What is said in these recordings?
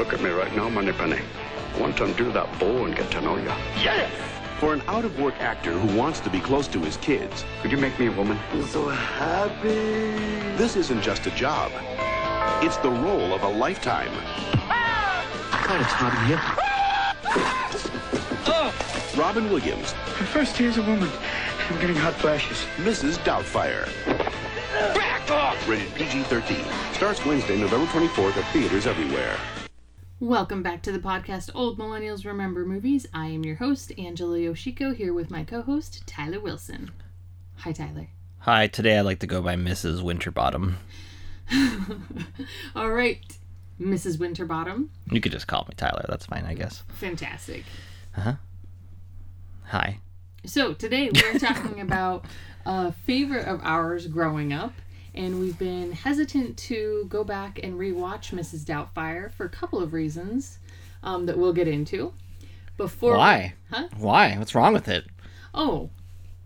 Look at me right now, Moneypenny. I want to undo that bow and get to know you. Yes! For an out-of-work actor who wants to be close to his kids, Could you make me a woman? I'm so happy. this isn't just a job. It's the role of a lifetime. God, it's hot in here. Oh! Robin Williams, My First here's a woman. I'm getting hot flashes. Mrs. Doubtfire. Back off! Rated PG-13. Starts Wednesday, November 24th at theaters everywhere. Welcome back to the podcast Old Millennials Remember Movies. I am your host, Angela Yoshiko, here with my co host, Tyler Wilson. Hi, Tyler. Hi, today I'd like to go by Mrs. Winterbottom. All right, Mrs. Winterbottom. You could just call me Tyler, that's fine, I guess. Fantastic. Uh huh. Hi. So, today we're talking about a favorite of ours growing up, and we've been hesitant to go back and rewatch Mrs. Doubtfire for a couple of reasons um, that we'll get into. Before Why? Huh? Why? What's wrong with it? Oh,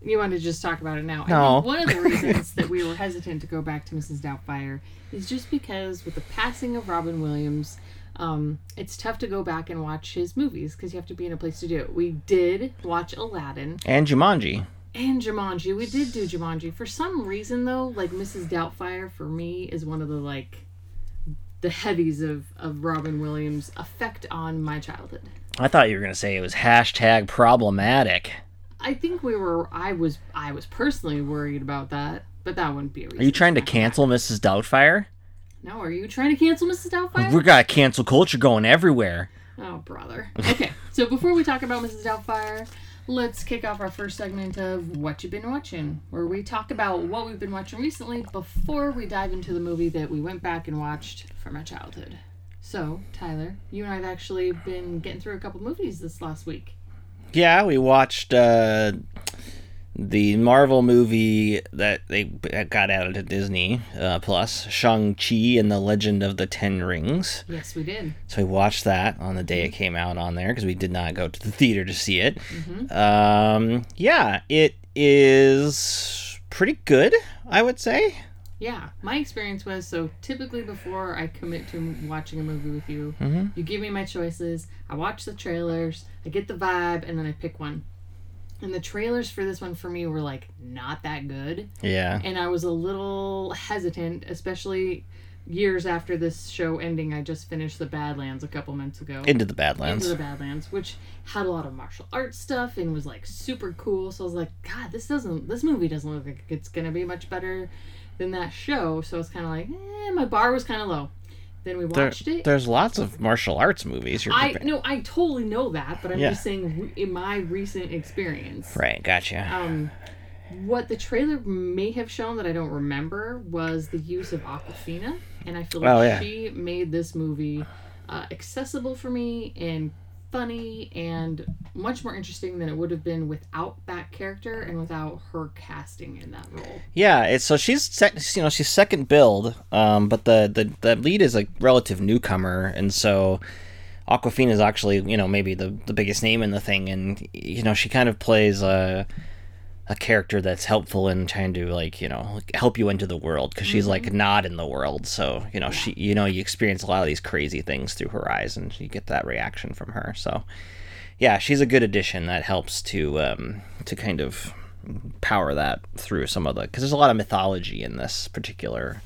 you want to just talk about it now? I No. think one of the reasons that we were hesitant to go back to Mrs. Doubtfire is just because with the passing of Robin Williams, um, it's tough to go back and watch his movies because you have to be in a place to do it. We did watch Aladdin And Jumanji. And Jumanji. We did do Jumanji. For some reason, though, like Mrs. Doubtfire for me is one of the like the heavies of of Robin Williams' effect on my childhood. I thought you were going to say it was hashtag problematic. I think we were. I was. I was personally worried about that, but that wouldn't be a reason. Are you trying to cancel Mrs. Doubtfire? No, are you trying to cancel Mrs. Doubtfire? We got cancel culture going everywhere. Oh, brother. Okay, so before we talk about Mrs. Doubtfire, let's kick off our first segment of What You've Been Watching, where we talk about what we've been watching recently before we dive into the movie that we went back and watched from our childhood. So, Tyler, you and I have actually been getting through a couple movies this last week. Yeah, we watched uh, the Marvel movie that they got added to Disney uh, Plus, Shang-Chi and the Legend of the Ten Rings. Yes, we did. So we watched that on the day it came out on there because we did not go to the theater to see it. Um, yeah, it is pretty good, I would say. Yeah, my experience was so typically before I commit to watching a movie with you, Mm-hmm. you give me my choices, I watch the trailers, I get the vibe, and then I pick one. And the trailers for this one for me were like not that good. Yeah. And I was a little hesitant, especially years after this show ending. I just finished The Badlands a couple months ago. Into the Badlands. Into the Badlands, which had a lot of martial arts stuff and was like super cool. So I was like, God, this doesn't, this movie doesn't look like it's gonna be much better than that show. So it's kind of like, eh, my bar was kind of low. Then we There- watched it. there's lots of martial arts movies. You're I prepa- no, I totally know that, but I'm Yeah. just saying in my recent experience. Right, gotcha. Um, what the trailer may have shown that I don't remember was the use of Awkwafina, and I feel like Oh, yeah. she made this movie uh, accessible for me and funny and much more interesting than it would have been without that character and without her casting in that role. Yeah, it's so she's sec- you know she's second build, um, but the, the the lead is a relative newcomer, and so Awkwafina is actually you know maybe the the biggest name in the thing, and you know she kind of plays a a character that's helpful in trying to like you know help you into the world because she's like not in the world, so you know she you know you experience a lot of these crazy things through her eyes, and you get that reaction from her. So yeah, she's a good addition that helps to um, to kind of power that through some of the because there's a lot of mythology in this particular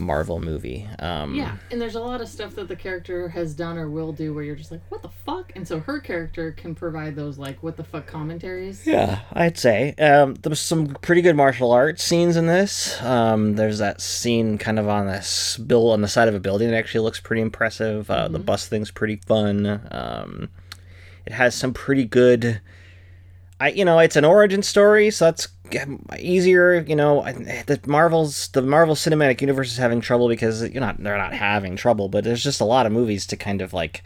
Marvel movie. Um, Yeah, and there's a lot of stuff that the character has done or will do where you're just like, what the fuck? And so her character can provide those like what the fuck commentaries. Yeah, I'd say um, there's some pretty good martial arts scenes in this. Um, there's that scene kind of on this bill on the side of a building that actually looks pretty impressive. Uh, The bus thing's pretty fun. Um, it has some pretty good. I you know it's an origin story, so that's easier. You know, the Marvels, the Marvel Cinematic Universe is having trouble because you're not they're not having trouble, but there's just a lot of movies to kind of like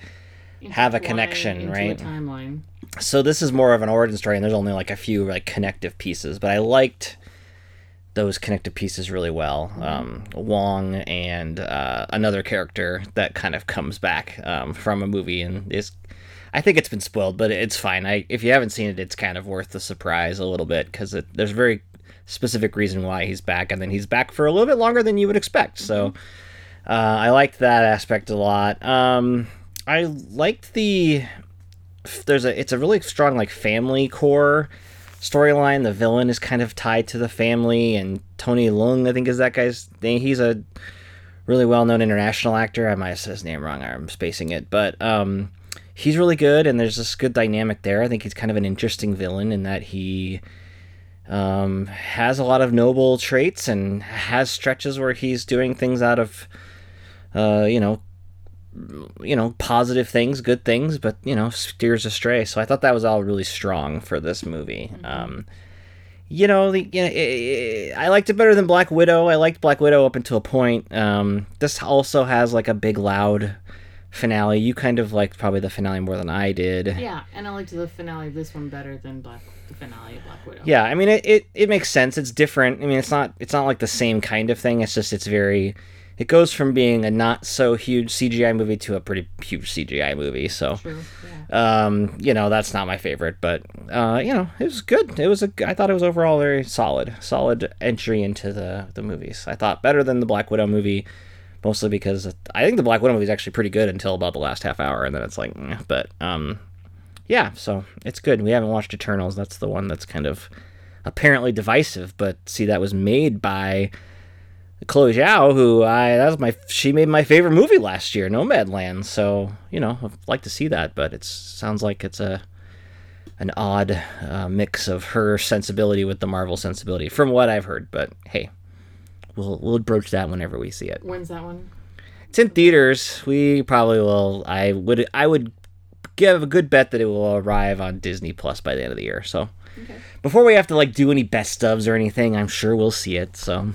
have a connection, right? A timeline. so this is more of an origin story and there's only like a few like connective pieces but i liked those connective pieces really well um, wong and uh, another character that kind of comes back um, from a movie and is i think it's been spoiled but it's fine I, if you haven't seen it it's kind of worth the surprise a little bit because there's a very specific reason why he's back and then he's back for a little bit longer than you would expect so uh, I liked that aspect a lot. Um, I liked the there's a it's a really strong like family core storyline. The villain is kind of tied to the family, and Tony Leung, I think, is that guy's name. He's a really well known international actor. I might have said his name wrong. I'm spacing it, but um, he's really good, and there's this good dynamic there. I think he's kind of an interesting villain in that he um, has a lot of noble traits and has stretches where he's doing things out of, uh, you know, you know, positive things, good things, but you know, steers astray. So I thought that was all really strong for this movie. Mm-hmm. Um, you know, the, you know, it, it, I liked it better than Black Widow. I liked Black Widow up until a point. Um, this also has like a big, loud finale. You kind of liked probably the finale more than I did. Yeah, and I liked the finale of this one better than Black the finale of Black Widow. Yeah, I mean it, it, it makes sense. It's different. I mean it's not it's not like the same kind of thing. It's just it's very it goes from being a not so huge CGI movie to a pretty huge CGI movie. So, True, yeah. um, you know, that's not my favorite, but uh, you know, it was good. It was a I thought it was overall very solid, solid entry into the the movies. I thought better than the Black Widow movie, mostly because I think the Black Widow movie is actually pretty good until about the last half hour, and then it's like, eh, but um, yeah, so it's good. We haven't watched Eternals. That's the one that's kind of apparently divisive, but see, that was made by Chloe Zhao, who I that was my she made my favorite movie last year, Nomadland. So you know, I'd like to see that, but it sounds like it's a an odd uh, mix of her sensibility with the Marvel sensibility, from what I've heard. But hey, we'll we'll broach that whenever we see it. When's that one? It's in theaters. We probably will. I would I would give a good bet that it will arrive on Disney Plus by the end of the year. So. Okay. Before we have to like do any best stubs or anything, I'm sure we'll see it. So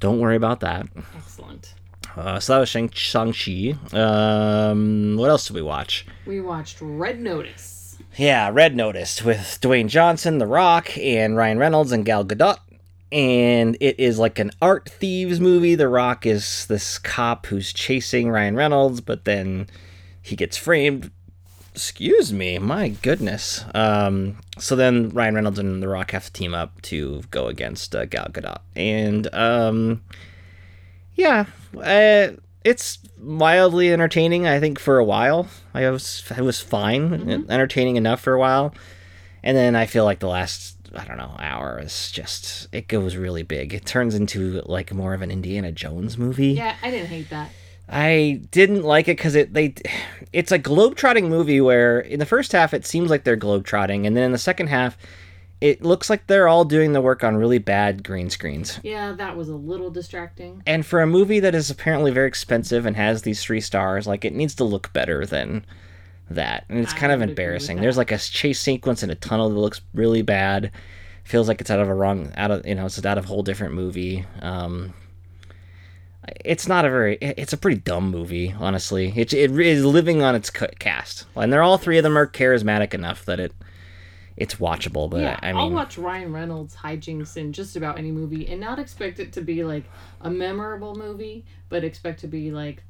don't worry about that. Excellent. Uh, so that was Shang- Shang-Chi. Um, what else did we watch? We watched Red Notice. Yeah, Red Notice with Dwayne Johnson, The Rock, and Ryan Reynolds and Gal Gadot. And it is like an art thieves movie. The Rock is this cop who's chasing Ryan Reynolds, but then he gets framed Excuse me, my goodness. Um, so then Ryan Reynolds and The Rock have to team up to go against uh, Gal Gadot, and um, yeah, uh, it's mildly entertaining. I think for a while, I was it was fine, mm-hmm. entertaining enough for a while, and then I feel like the last I don't know hour is just it goes really big. It turns into like more of an Indiana Jones movie. Yeah, I didn't hate that. I didn't like it because it they it's a globetrotting movie where in the first half it seems like they're globetrotting, and then in the second half it looks like they're all doing the work on really bad green screens. Yeah, that was a little distracting. And for a movie that is apparently very expensive and has these three stars, like it needs to look better than that. And it's I kind of embarrassing. There's like a chase sequence in a tunnel that looks really bad. Feels like it's out of a wrong out of you know, it's out of a whole different movie. Um it's not a very it's a pretty dumb movie honestly it, it is living on its cast and they're all three of them are charismatic enough that it it's watchable but yeah, i mean i'll watch ryan reynolds hijinks in just about any movie and not expect it to be like a memorable movie but expect to be like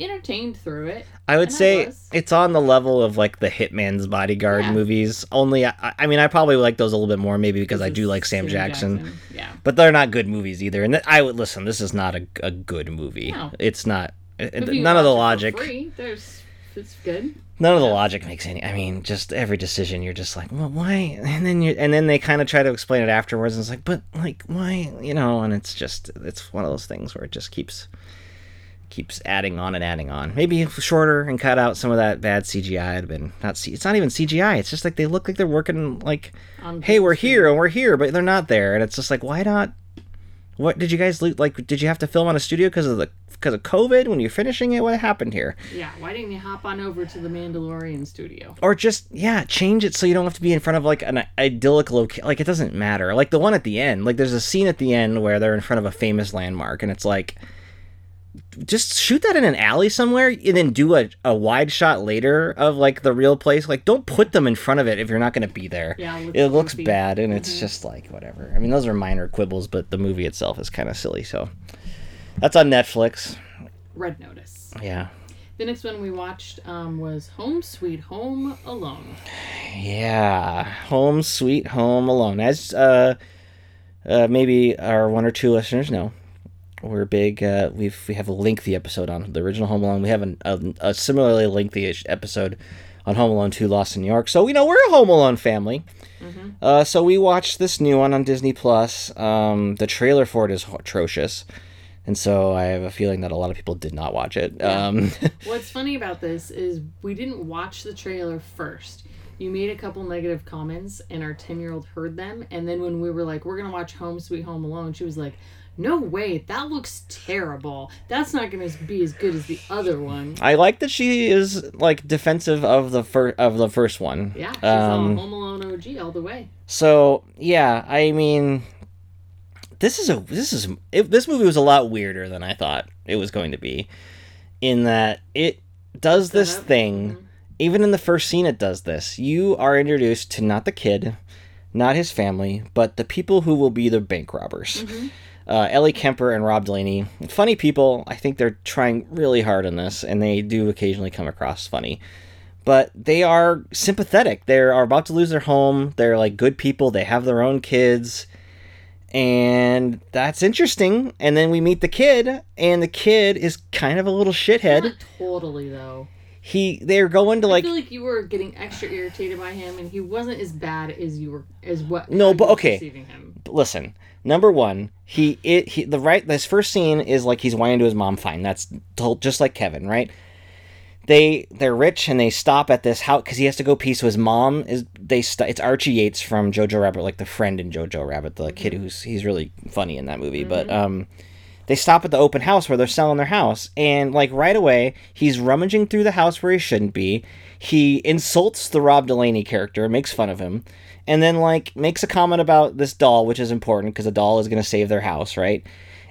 entertained through it. I would say I it's on the level of like the Hitman's Bodyguard yeah. movies. Only, I, I, mean, I probably like those a little bit more, maybe because I do like Sam, Jackson. Jackson. Yeah, but they're not good movies either. And I would listen. This is not a, a good movie. No. It's not. Eh, eh, none of the logic. Free, there's it's good. None of the logic makes any. I mean, just every decision, you're just like, well, why? And then you, and then they kind of try to explain it afterwards, and it's like, but like, why? You know, and it's just, it's one of those things where it just keeps keeps adding on and adding on. Maybe shorter and cut out some of that bad CGI. It'd been not. C- it's not even CGI. It's just like they look like they're working like, hey, we're here and we're here, but they're not there. And it's just like, why not? What did you guys like? Did you have to film on a studio because of the because of COVID when you're finishing it? What happened here? Yeah, why didn't you hop on over to the Mandalorian studio? Or just yeah, change it so you don't have to be in front of like an idyllic location. Like it doesn't matter. Like the one at the end. Like there's a scene at the end where they're in front of a famous landmark, and it's like just shoot that in an alley somewhere and then do a, a wide shot later of like the real place. Like don't put them in front of it if you're not going to be there. Yeah, it looks, it looks bad and mm-hmm. it's just like whatever. I mean those are minor quibbles but the movie itself is kind of silly so. That's on netflix. Red notice. Yeah. The next one we watched um, was home sweet home alone. Yeah. Home sweet home alone. As uh, uh, maybe our one or two listeners know we're big. Uh, we've we have a lengthy episode on the original Home Alone. We have an, a, a similarly lengthy episode on Home Alone 2 Lost in New York. So, you know, we're a Home Alone family. Mm-hmm. Uh, so we watched this new one on Disney Plus. Um, the trailer for it is atrocious. And so I have a feeling that a lot of people did not watch it. Yeah. Um, What's funny about this is we didn't watch the trailer first. You made a couple negative comments, and our 10 year old heard them. And then when we were like, we're going to watch Home Sweet Home Alone, she was like, no way, that looks terrible. That's not going to be as good as the other one. I like that she is like defensive of the first of the first one. Yeah, she's um, Home Alone OG all the way. So yeah, I mean, this is a this is it, this movie was a lot weirder than I thought it was going to be, in that it does this thing. Mm-hmm. Even in the first scene, it does this. You are introduced to not the kid, not his family, but the people who will be the bank robbers. Mm-hmm uh, Ellie Kemper and Rob Delaney, funny people. I think they're trying really hard on this, and they do occasionally come across funny. But they are sympathetic. They are about to lose their home. They're like good people. They have their own kids. And that's interesting. And then we meet the kid, and the kid is kind of a little shithead. Not totally, though. He, they're going to like. I feel like you were getting extra irritated by him, and he wasn't as bad as you were, as what. No, but okay. Listen, Number one, he it he the right this first scene is like he's whining to his mom. Fine, that's told just like Kevin, right? They they're rich and they stop at this house because he has to go pee. So his mom is they st- it's Archie Yates from Jojo Rabbit, like the friend in Jojo Rabbit, the mm-hmm. kid who's he's really funny in that movie. Mm-hmm. But um, they stop at the open house where they're selling their house, and like right away he's rummaging through the house where he shouldn't be. He insults the Rob Delaney character, makes fun of him and then like makes a comment about this doll, which is important because the doll is going to save their house, right?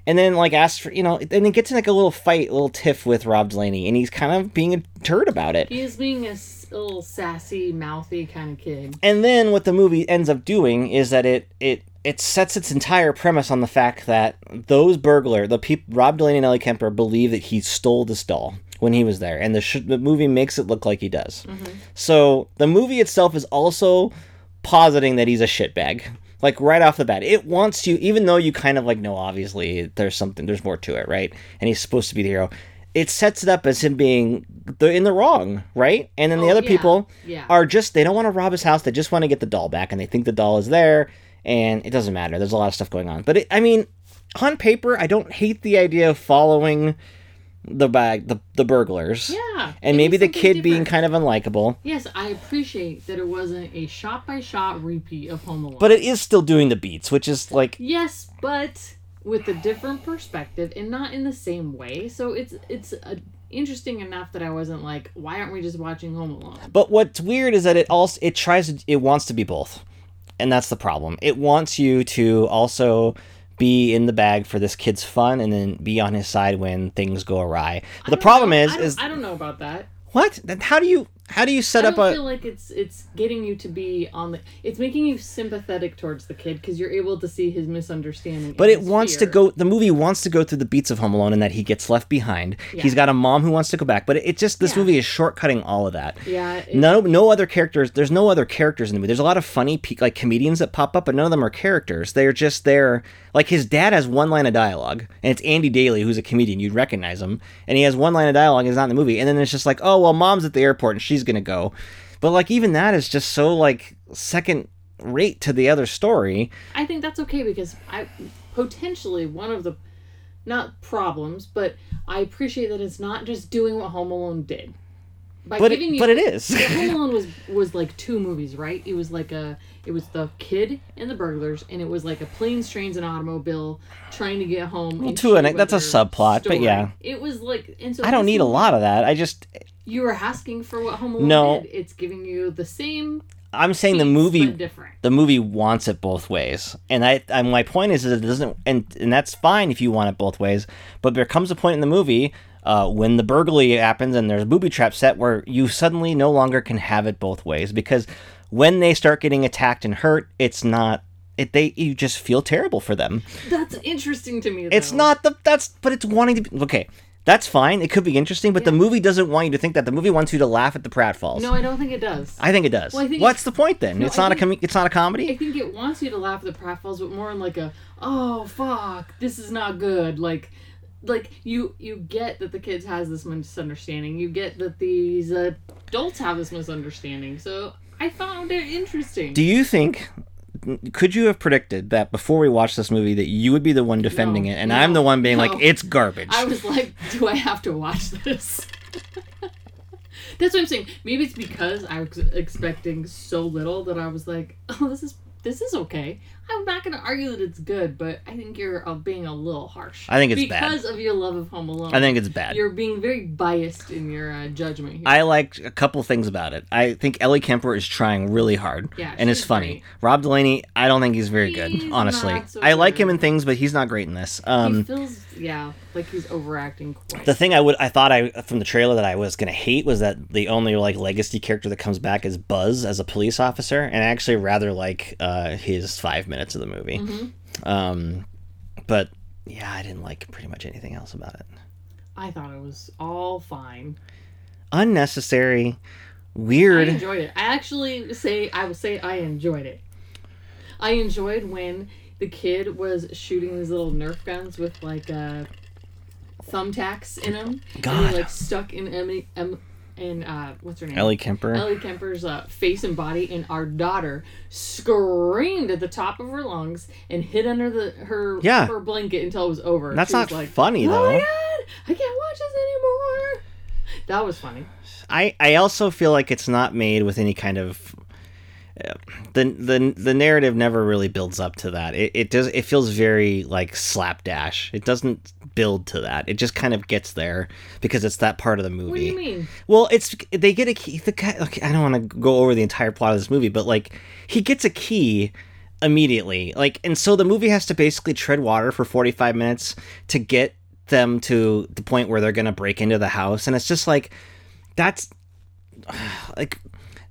And then like asks for you know, and he gets in like a little fight, a little tiff with Rob Delaney, and he's kind of being a turd about it. He's being a little sassy, mouthy kind of kid. And then what the movie ends up doing is that it it it sets its entire premise on the fact that those burglar, the people, Rob Delaney and Ellie Kemper, believe that he stole this doll when he was there, and the, sh- the movie makes it look like he does. Mm-hmm. So the movie itself is also positing that he's a shitbag. Like right off the bat, it wants you, even though you kind of like know, obviously there's something, there's more to it, right? And he's supposed to be the hero. It sets it up as him being the, in the wrong, right? And then the oh, other yeah. people yeah. are just they don't want to rob his house. They just want to get the doll back, and they think the doll is there, and it doesn't matter. There's a lot of stuff going on, but it, I mean, on paper, I don't hate the idea of following the bag the, the burglars. Yeah and maybe the kid different. being kind of unlikable. Yes i appreciate that it wasn't a shot by shot repeat of home alone. But it is still doing the beats which is like yes but with a different perspective and not in the same way. So it's it's a, interesting enough that i wasn't like why aren't we just watching home alone? But what's weird is that it also it tries to it wants to be both. And that's the problem. It wants you to also be in the bag for this kid's fun and then be on his side when things go awry. But the problem know. is, is I don't know about that. What? How do you how do you set I up a? I feel like it's it's getting you to be on the. It's making you sympathetic towards the kid because you're able to see his misunderstanding. But it wants fear. to go. The movie wants to go through the beats of Home Alone and that he gets left behind. Yeah. He's got a mom who wants to go back, but it, it just this yeah. movie is shortcutting all of that. Yeah. No, no other characters. There's no other characters in the movie. There's a lot of funny like comedians that pop up, but none of them are characters. They're just there. Like his dad has one line of dialogue, and it's Andy Daly, who's a comedian. You'd recognize him, and he has one line of dialogue. And he's not in the movie, and then it's just like, oh well, mom's at the airport and she's gonna go. But like even that is just so like second rate to the other story. I think that's okay because I potentially one of the not problems, but I appreciate that it's not just doing what Home Alone did. By but it, you, but it is. Home Alone was was like two movies, right? It was like a it was the kid and the burglars, and it was like a planes, trains, and automobile trying to get home. Well, to an that's a subplot, story. but yeah, it was like. And so I don't need a lot of that. I just you were asking for what Home Alone no, did. It's giving you the same. I'm saying the movie the movie wants it both ways, and I, I my point is that it doesn't, and and that's fine if you want it both ways. But there comes a point in the movie uh, when the burglary happens and there's a booby trap set where you suddenly no longer can have it both ways because when they start getting attacked and hurt, it's not it, they you just feel terrible for them. That's interesting to me. Though. It's not the that's but it's wanting to be okay That's fine. It could be interesting, but the movie doesn't want you to think that. The movie wants you to laugh at the pratfalls. No, I don't think it does. I think it does. Well, think What's the point then? No, it's I not a com- it's not a comedy. I think it wants you to laugh at the pratfalls, but more in like a oh fuck, this is not good. Like, like you you get that the kids has this misunderstanding. You get that these uh, adults have this misunderstanding. So I found it interesting. Do you think? Could you have predicted that before we watched this movie that you would be the one defending No, it, and no, I'm the one being like, "It's garbage." I was like, do I have to watch this? That's what I'm saying. Maybe it's because I was expecting so little that I was like, oh, this is this is okay. I'm not gonna argue that it's good, but I think you're uh, being a little harsh. I think it's bad. because of your love of Home Alone. I think it's bad. you're being very biased in your uh, judgment here. I liked a couple things about it. I think Ellie Kemper is trying really hard, Yeah, and it's she's funny. great. Rob Delaney, I don't think he's very He's good, honestly. so I like him in things, but he's not great in this. he Um, feels yeah like he's overacting quite. the thing I would, I thought I from the trailer that I was gonna hate was that the only like legacy character that comes back is Buzz as a police officer, and I actually rather like uh, his five minutes of the movie. Mm-hmm. Um, but yeah, I didn't like pretty much anything else about it. I thought it was all fine. Unnecessary, weird. I enjoyed it. I actually say I would say I enjoyed it. I enjoyed when the kid was shooting these little Nerf guns with like uh, thumbtacks in them. And God. they, like stuck in Emily, em, in uh, what's her name? Ellie Kemper. Ellie Kemper's uh, face and body, and our daughter screamed at the top of her lungs and hid under the her Yeah. her blanket until it was over. That's She not like, funny, Oh my though." god, I can't watch this anymore. That was funny. I, I also feel like it's not made with any kind of the the the narrative never really builds up to that. It, it does it feels very like slapdash. It doesn't build to that. It just kind of gets there because it's that part of the movie. What do you mean? Well, it's they get a key. The guy. Okay, I don't want to go over the entire plot of this movie, but like he gets a key immediately. Like, and so the movie has to basically tread water for forty five minutes to get them to the point where they're gonna break into the house, and it's just like that's like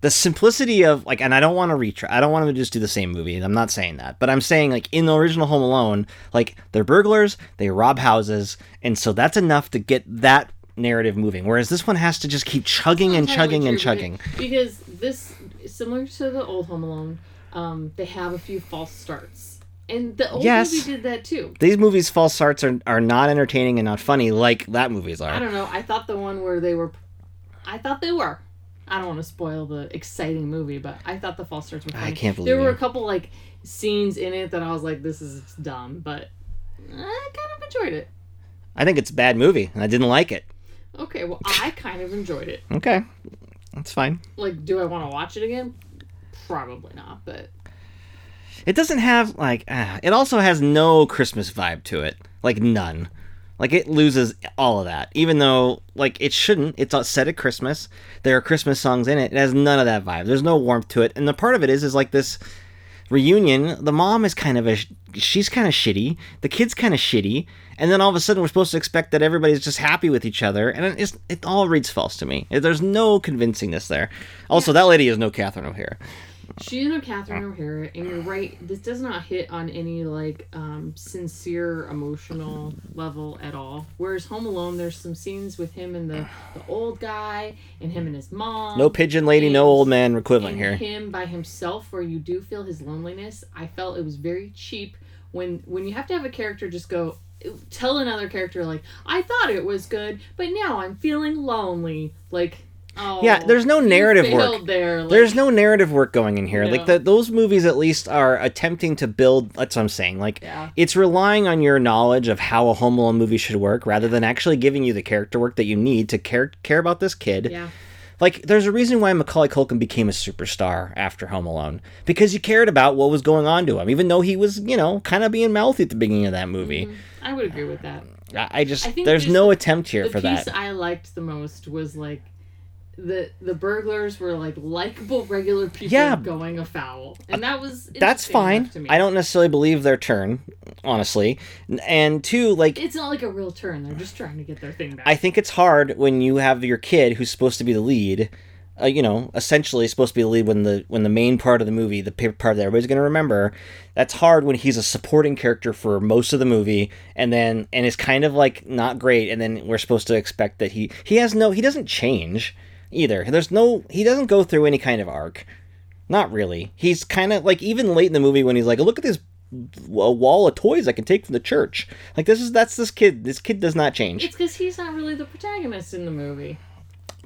the simplicity of like and i don't want to retry i don't want them to just do the same movie i'm not saying that but i'm saying like in the original home alone like they're burglars they rob houses and so that's enough to get that narrative moving whereas this one has to just keep chugging and chugging and chugging Because this, similar to the old Home Alone, um, they have a few false starts, and the old Yes. movie did that too. these movies false starts are, are not entertaining and not funny like that movies are. I don't know. I thought the one where they were, I thought they were. I don't want to spoil the exciting movie, but I thought the false starts were. I can't believe there were you. a couple like scenes in it that I was like, "This is dumb," but I kind of enjoyed it. i think it's a bad movie and i didn't like it Okay, well, I kind of enjoyed it. okay that's fine Like, do I want to watch it again? Probably not, but It doesn't have like ah, it also has no Christmas vibe to it. Like none. Like it loses all of that. Even though like it shouldn't. It's set at Christmas. There are Christmas songs in it. It has none of that vibe. There's no warmth to it. And the part of it is is like this reunion. The mom is kind of a she's kind of shitty. The kid's kind of shitty. And then all of a sudden we're supposed to expect that everybody's just happy with each other. And it all reads false to me. There's no convincingness there. Also, that lady is no Catherine O'Hara. She and Catherine O'Hara, and you're right. This does not hit on any like um, sincere emotional level at all. Whereas Home Alone, there's some scenes with him and the, the old guy, and him and his mom. No pigeon lady, no old man equivalent and here. him by himself, where you do feel his loneliness. I felt it was very cheap when when you have to have a character just go tell another character like I thought it was good, but now I'm feeling lonely. Like oh Yeah, there's no narrative work. There, like, There's no narrative work going in here. Like the, those movies, at least, are attempting to build. That's what I'm saying. Like Yeah. it's relying on your knowledge of how a Home Alone movie should work, rather than actually giving you the character work that you need to care care about this kid. yeah. Like there's a reason why Macaulay Culkin became a superstar after Home Alone because you cared about what was going on to him, even though he was, you know, kind of being mouthy at the beginning of that movie. Mm-hmm. I would agree with that. Uh, I, I just I there's no attempt here The for piece that. I liked the most was like the the burglars were like likable regular people Yeah. going afoul, and that was That's fine. To me. I don't necessarily believe their turn, honestly. And two, like It's not like a real turn. They're just trying to get their thing back. I think it's hard when you have your kid who's supposed to be the lead uh, you know, essentially supposed to be the lead when the when the main part of the movie, the part that everybody's going to remember. That's hard when he's a supporting character for most of the movie, and then and is kind of like not great, and then we're supposed to expect that he he has no he doesn't change either. There's no he doesn't go through any kind of arc. Not really. He's kind of like even late in the movie when he's like, look at this wall of toys I can take from the church. Like this is that's this kid. This kid does not change. It's because he's not really the protagonist in the movie.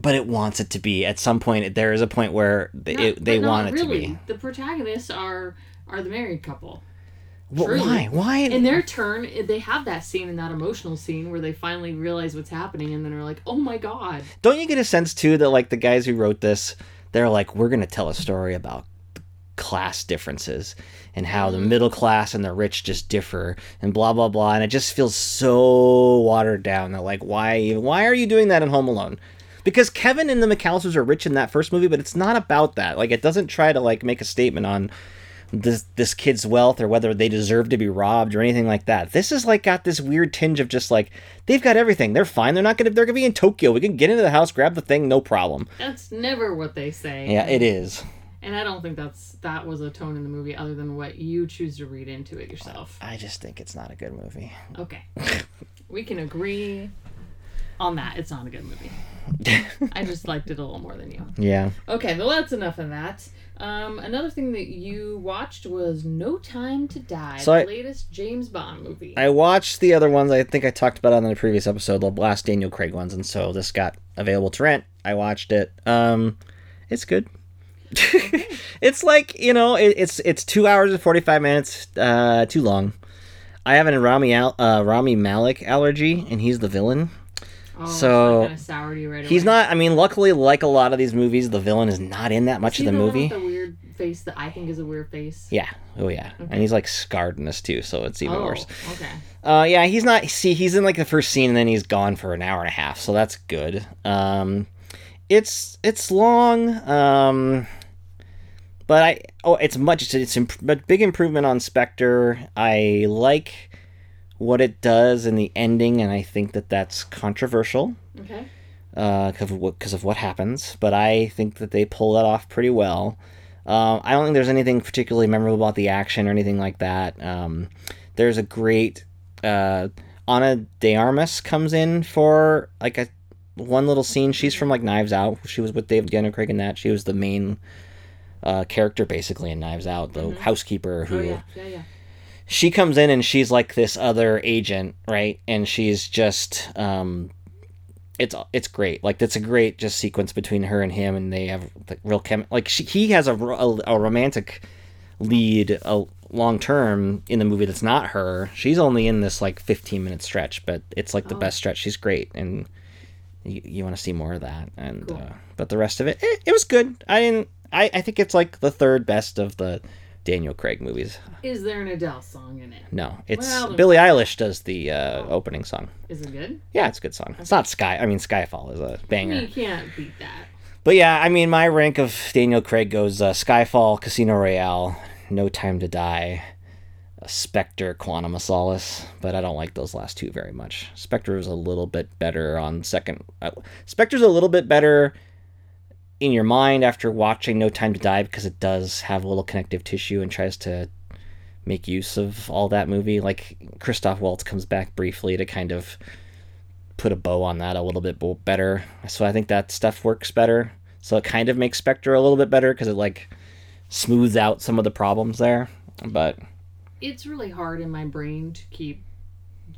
but it wants it to be. At some point, there is a point where it, they want it really. to be. The protagonists are are the married couple. Truly. why? Why? In their turn, they have that scene and that emotional scene where they finally realize what's happening, and then are like, "Oh my god!" Don't you get a sense too that like the guys who wrote this, they're like, we're gonna tell a story about class differences and how the mm-hmm. middle class and the rich just differ and blah blah blah and it just feels so watered down that like why why are you doing that in home alone because kevin and the mccallisters are rich in that first movie but it's not about that like it doesn't try to like make a statement on this this kid's wealth or whether they deserve to be robbed or anything like that. This is like got this weird tinge of just like they've got everything. They're fine. They're not gonna they're gonna be in Tokyo. We can get into the house, grab the thing, no problem. That's never what they say. Yeah, it is. And I don't think that's that was a tone in the movie other than what you choose to read into it yourself. I just think it's not a good movie. Okay. we can agree on that. It's not a good movie. I just liked it a little more than you. Yeah. Okay, well that's enough of that. Um, another thing that you watched was No Time to Die, So the I- latest James Bond movie. I watched the other ones. I think I talked about on the previous episode, the last Daniel Craig ones, and so this got available to rent. I watched it. Um, it's good. it's like you know, it, it's it's two hours and forty five minutes. Uh, too long. I have an Rami Al- uh, Rami Malek allergy, and he's the villain. oh, so, right He's not. I mean, luckily, like a lot of these movies, the villain is not in that much of the movie. With the weird face that I think is a weird face. Yeah. Oh yeah. And he's like scarred in this too, so it's even oh, worse. okay. Uh, yeah, he's not. See, he's in like the first scene, and then he's gone for an hour and a half, so that's good. Um, it's it's long. Um, but I oh, it's much. It's, it's imp- but big improvement on Spectre. I like what it does in the ending, and I think that that's controversial Okay. because of what because of what happens. But I think that they pull that off pretty well. Um, I don't think there's anything particularly memorable about the action or anything like that. Um, there's a great uh, Ana de Armas comes in for like a one little scene. She's from like Knives Out. She was with David Daniel Craig in that. She was the main uh, character basically in Knives Out, the housekeeper who Oh yeah, yeah, yeah. she comes in and she's like this other agent, right? And she's just um it's it's great. Like that's a great just sequence between her and him and they have like real chem like she, he has a, a, a romantic lead a long term in the movie that's not her. She's only in this like 15 minute stretch, but it's like the best stretch. She's great and you, you want to see more of that and Cool. uh, but the rest of it, it it was good. I didn't I I think it's like the third best of the Daniel Craig movies. Is there an Adele song in it? No, it's Well, Billie Eilish does the uh, opening song. Is it good? Yeah, it's a good song. It's not Sky. I mean, Skyfall is a banger. You can't beat that. But yeah, I mean, my rank of Daniel Craig goes uh, Skyfall, Casino Royale, No Time to Die, uh, Spectre, Quantum of Solace. But I don't like those last two very much. Spectre is a little bit better on second. Uh, Spectre's a little bit better in your mind after watching No Time to Die because it does have a little connective tissue and tries to make use of all that movie. Like Christoph Waltz comes back briefly to kind of put a bow on that a little bit better. So I think that stuff works better. So it kind of makes Spectre a little bit better because it like smooths out some of the problems there. But It's really hard in my brain to keep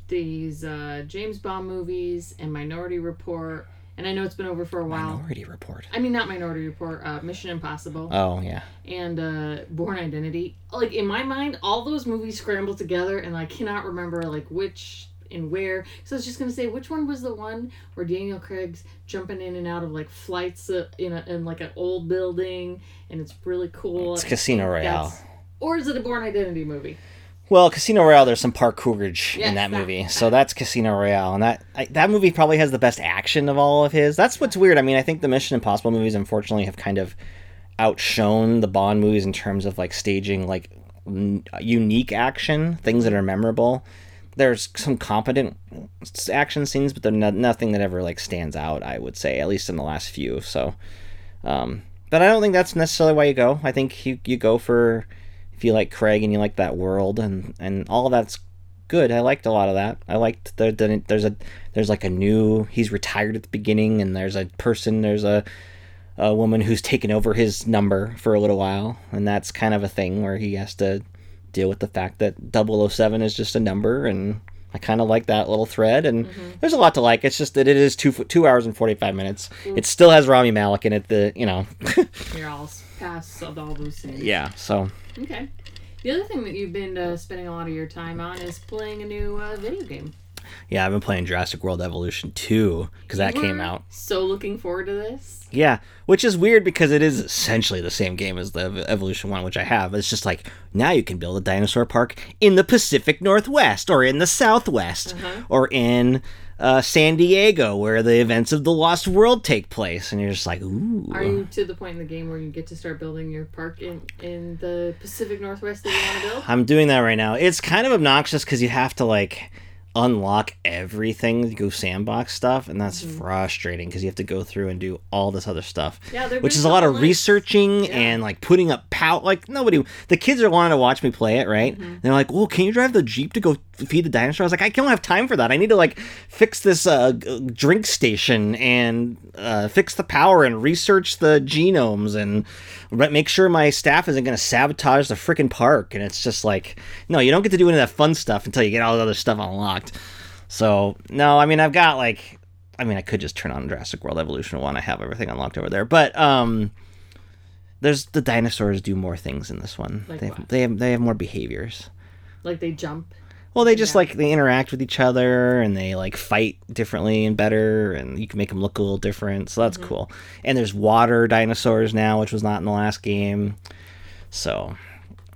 these uh, James Bond movies and Minority Report. And I know it's been over for a while. Minority Report. I mean, not Minority Report. Uh, Mission Impossible Oh yeah, and uh, Bourne Identity. Like in my mind, all those movies scrambled together, and I cannot remember like which and where. So I was just gonna say, which one was the one where Daniel Craig's jumping in and out of like flights uh, in a in like an old building, and it's really cool. it's Casino Royale. That's- Or is it a Bourne Identity movie? Well, Casino Royale, there's some parkourage Yes, in that that- movie, so that's Casino Royale, and that I, that movie probably has the best action of all of his. That's what's weird. I mean, I think the Mission Impossible movies, unfortunately, have kind of outshone the Bond movies in terms of like staging like n- unique action, things that are memorable. There's some competent action scenes, but they're no, nothing that ever like stands out. I would say, at least in the last few. So, Um, but I don't think that's necessarily why you go. I think you you go for if you like Craig and you like that world and and all that's good. I liked a lot of that. I liked the, the there's a there's like a new he's retired at the beginning and there's a person there's a a woman who's taken over his number for a little while and that's kind of a thing where he has to deal with the fact that 007 is just a number and I kind of like that little thread, and mm-hmm. there's a lot to like. It's just that it is two two hours and forty five minutes. Mm. It still has Rami Malek in it. The you know, You're all past all those things. yeah. So Okay. The other thing that you've been uh, spending a lot of your time on is playing a new uh, video game. yeah, I've been playing Jurassic World Evolution two because that came out. So looking forward to this. Yeah, which is weird because it is essentially the same game as the Evolution one, which I have. It's just like now you can build a dinosaur park in the Pacific Northwest or in the Southwest or in uh, San Diego where the events of the Lost World take place, and you're just like, ooh. Are you to the point in the game where you get to start building your park in, in the Pacific Northwest that you want to build? I'm doing that right now. It's kind of obnoxious because you have to like unlock everything to go sandbox stuff, and that's frustrating because you have to go through and do all this other stuff. Mm-hmm. Yeah, which is a lot of researching and like putting up pout. Like nobody, the kids are wanting to watch me play it, right? Mm-hmm. They're like, "Well, can you drive the jeep to go feed the dinosaur?" I was like, "I don't have time for that. I need to like fix this uh, drink station and uh, fix the power and research the genomes and make sure my staff isn't going to sabotage the freaking park." And it's just like, no, you don't get to do any of that fun stuff until you get all the other stuff unlocked. So no, I mean I've got like I mean I could just turn on Jurassic World Evolution one. I have everything unlocked over there. But um there's the dinosaurs do more things in this one. Like they have, what? they have they have more behaviors. Like they jump. Well, they just Yeah. like they interact with each other and they like fight differently and better and you can make them look a little different. So Mm-hmm. that's cool. And there's water dinosaurs now, which was not in the last game. So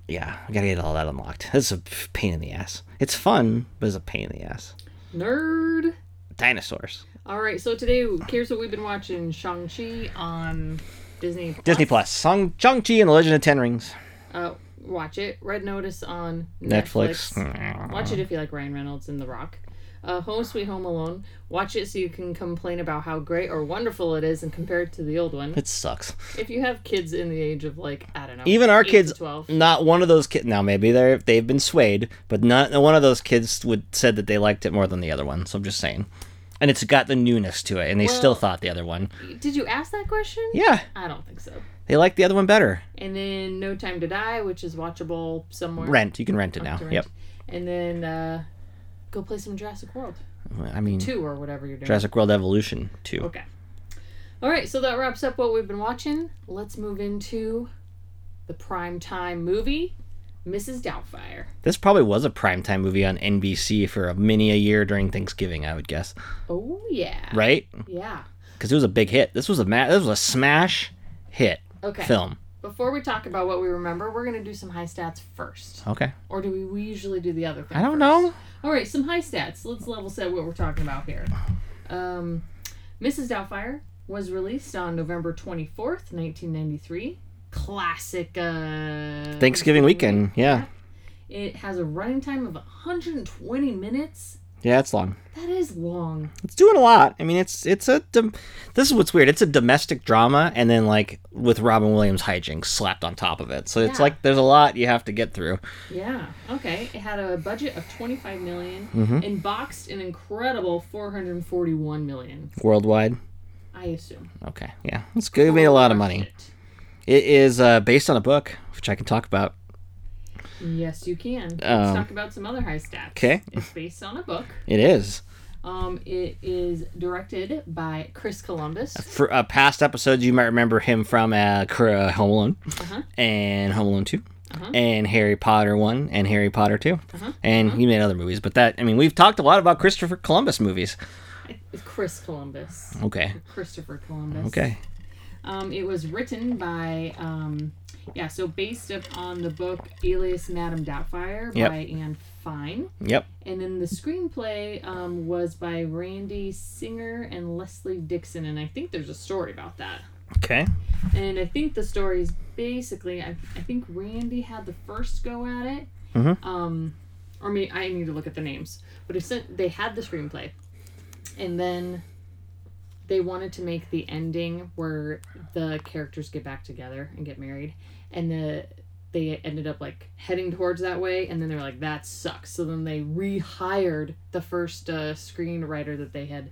yeah, I got to get all that unlocked. It's a pain in the ass. It's fun, but it's a pain in the ass. Nerd. Dinosaurs. All right, so today, here's what we've been watching Shang-Chi on Disney. Disney Plus. Song Shang-Chi and the Legend of Ten Rings. Uh, watch it. Red Notice on Netflix. Netflix. Watch it if you like Ryan Reynolds and The Rock. Uh, Home Sweet Home Alone. Watch it so you can complain about how great or wonderful it is and compare it to the old one. It sucks. If you have kids in the age of like I don't know, Even our kids, 12. not one of those kids. Now maybe they're they've been swayed, but not one of those kids would said that they liked it more than the other one. So I'm just saying, and it's got the newness to it, and they still thought the other one. Did you ask that question? Yeah, I don't think so. They like the other one better. And then No Time to Die, which is watchable somewhere. Rent, you can rent it now. rent. Yep. And then uh, go play some Jurassic World I mean, two or whatever you're doing. Jurassic World Evolution two. Okay. All right, so that wraps up what we've been watching. Let's move into the prime time movie, Mrs. Doubtfire. This probably was a primetime movie on NBC for a mini a year during Thanksgiving, I would guess. Oh yeah. Right? Yeah. Because it was a big hit. This was a ma- this was a smash hit Okay. film. Before we talk about what we remember, we're gonna do some high stats first, Okay. or do we, we usually do the other thing? I don't first? know. All right, some high stats. Let's level set what we're talking about here. Um, Mrs. Doubtfire was released on November 24th, 1993. Classic uh, Thanksgiving weekend. Yeah. It has a running time of 120 minutes. Yeah, it's long. That is long. It's doing a lot. I mean, it's it's a dom- this is what's weird. It's a domestic drama, and then like with Robin Williams hijinks slapped on top of it. So it's Yeah. like there's a lot you have to get through. Yeah. Okay. It had a budget of 25 million Mm-hmm. and boxed an incredible 441 million. Worldwide. I assume. Okay, yeah, it's good. It made a lot of money. It is uh, based on a book, which I can talk about. Yes, you can. Let's Um, talk about some other high stats. 'Kay. It's based on a book. It is. Um, it is directed by Chris Columbus. For uh, past episodes, you might remember him from uh, uh, Home Alone Uh-huh. and Home Alone 2 Uh-huh. and Harry Potter 1 and Harry Potter 2 Uh-huh. and he made other movies. But that I mean, we've talked a lot about Christopher Columbus movies. Chris Columbus. Okay. Christopher Columbus. Okay. Um, it was written by, um, yeah, so based upon the book Alias Madame Doubtfire Yep. by Anne Fine. Yep. And then the screenplay um, was by Randy Singer and Leslie Dixon. And I think there's a story about that. Okay. And I think the story is basically, I, I think Randy had the first go at it. Mhm. Um, or me, I need to look at the names. But it's, they had the screenplay. And then they wanted to make the ending where the characters get back together and get married, and the they ended up like heading towards that way, and then they're like that sucks. So then they rehired the first uh, screenwriter that they had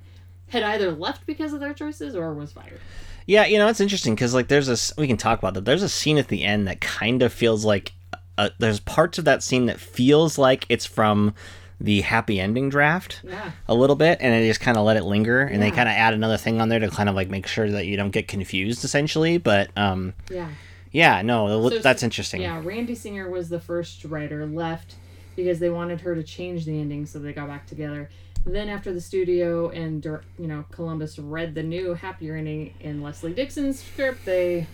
had either left because of their choices or was fired. Yeah, you know it's interesting because like there's a s- we can talk about that. There's a scene at the end that kind of feels like uh, there's parts of that scene that feels like it's from the happy ending draft Yeah. a little bit, and they just kind of let it linger, and they kind of add another thing on there to kind of like make sure that you don't get confused, essentially. But um, Yeah. yeah, no, So- that's interesting. Yeah, Randy Singer was the first writer left because they wanted her to change the ending so they got back together. Then after the studio and you know Columbus read the new happier ending in Leslie Dixon's script, they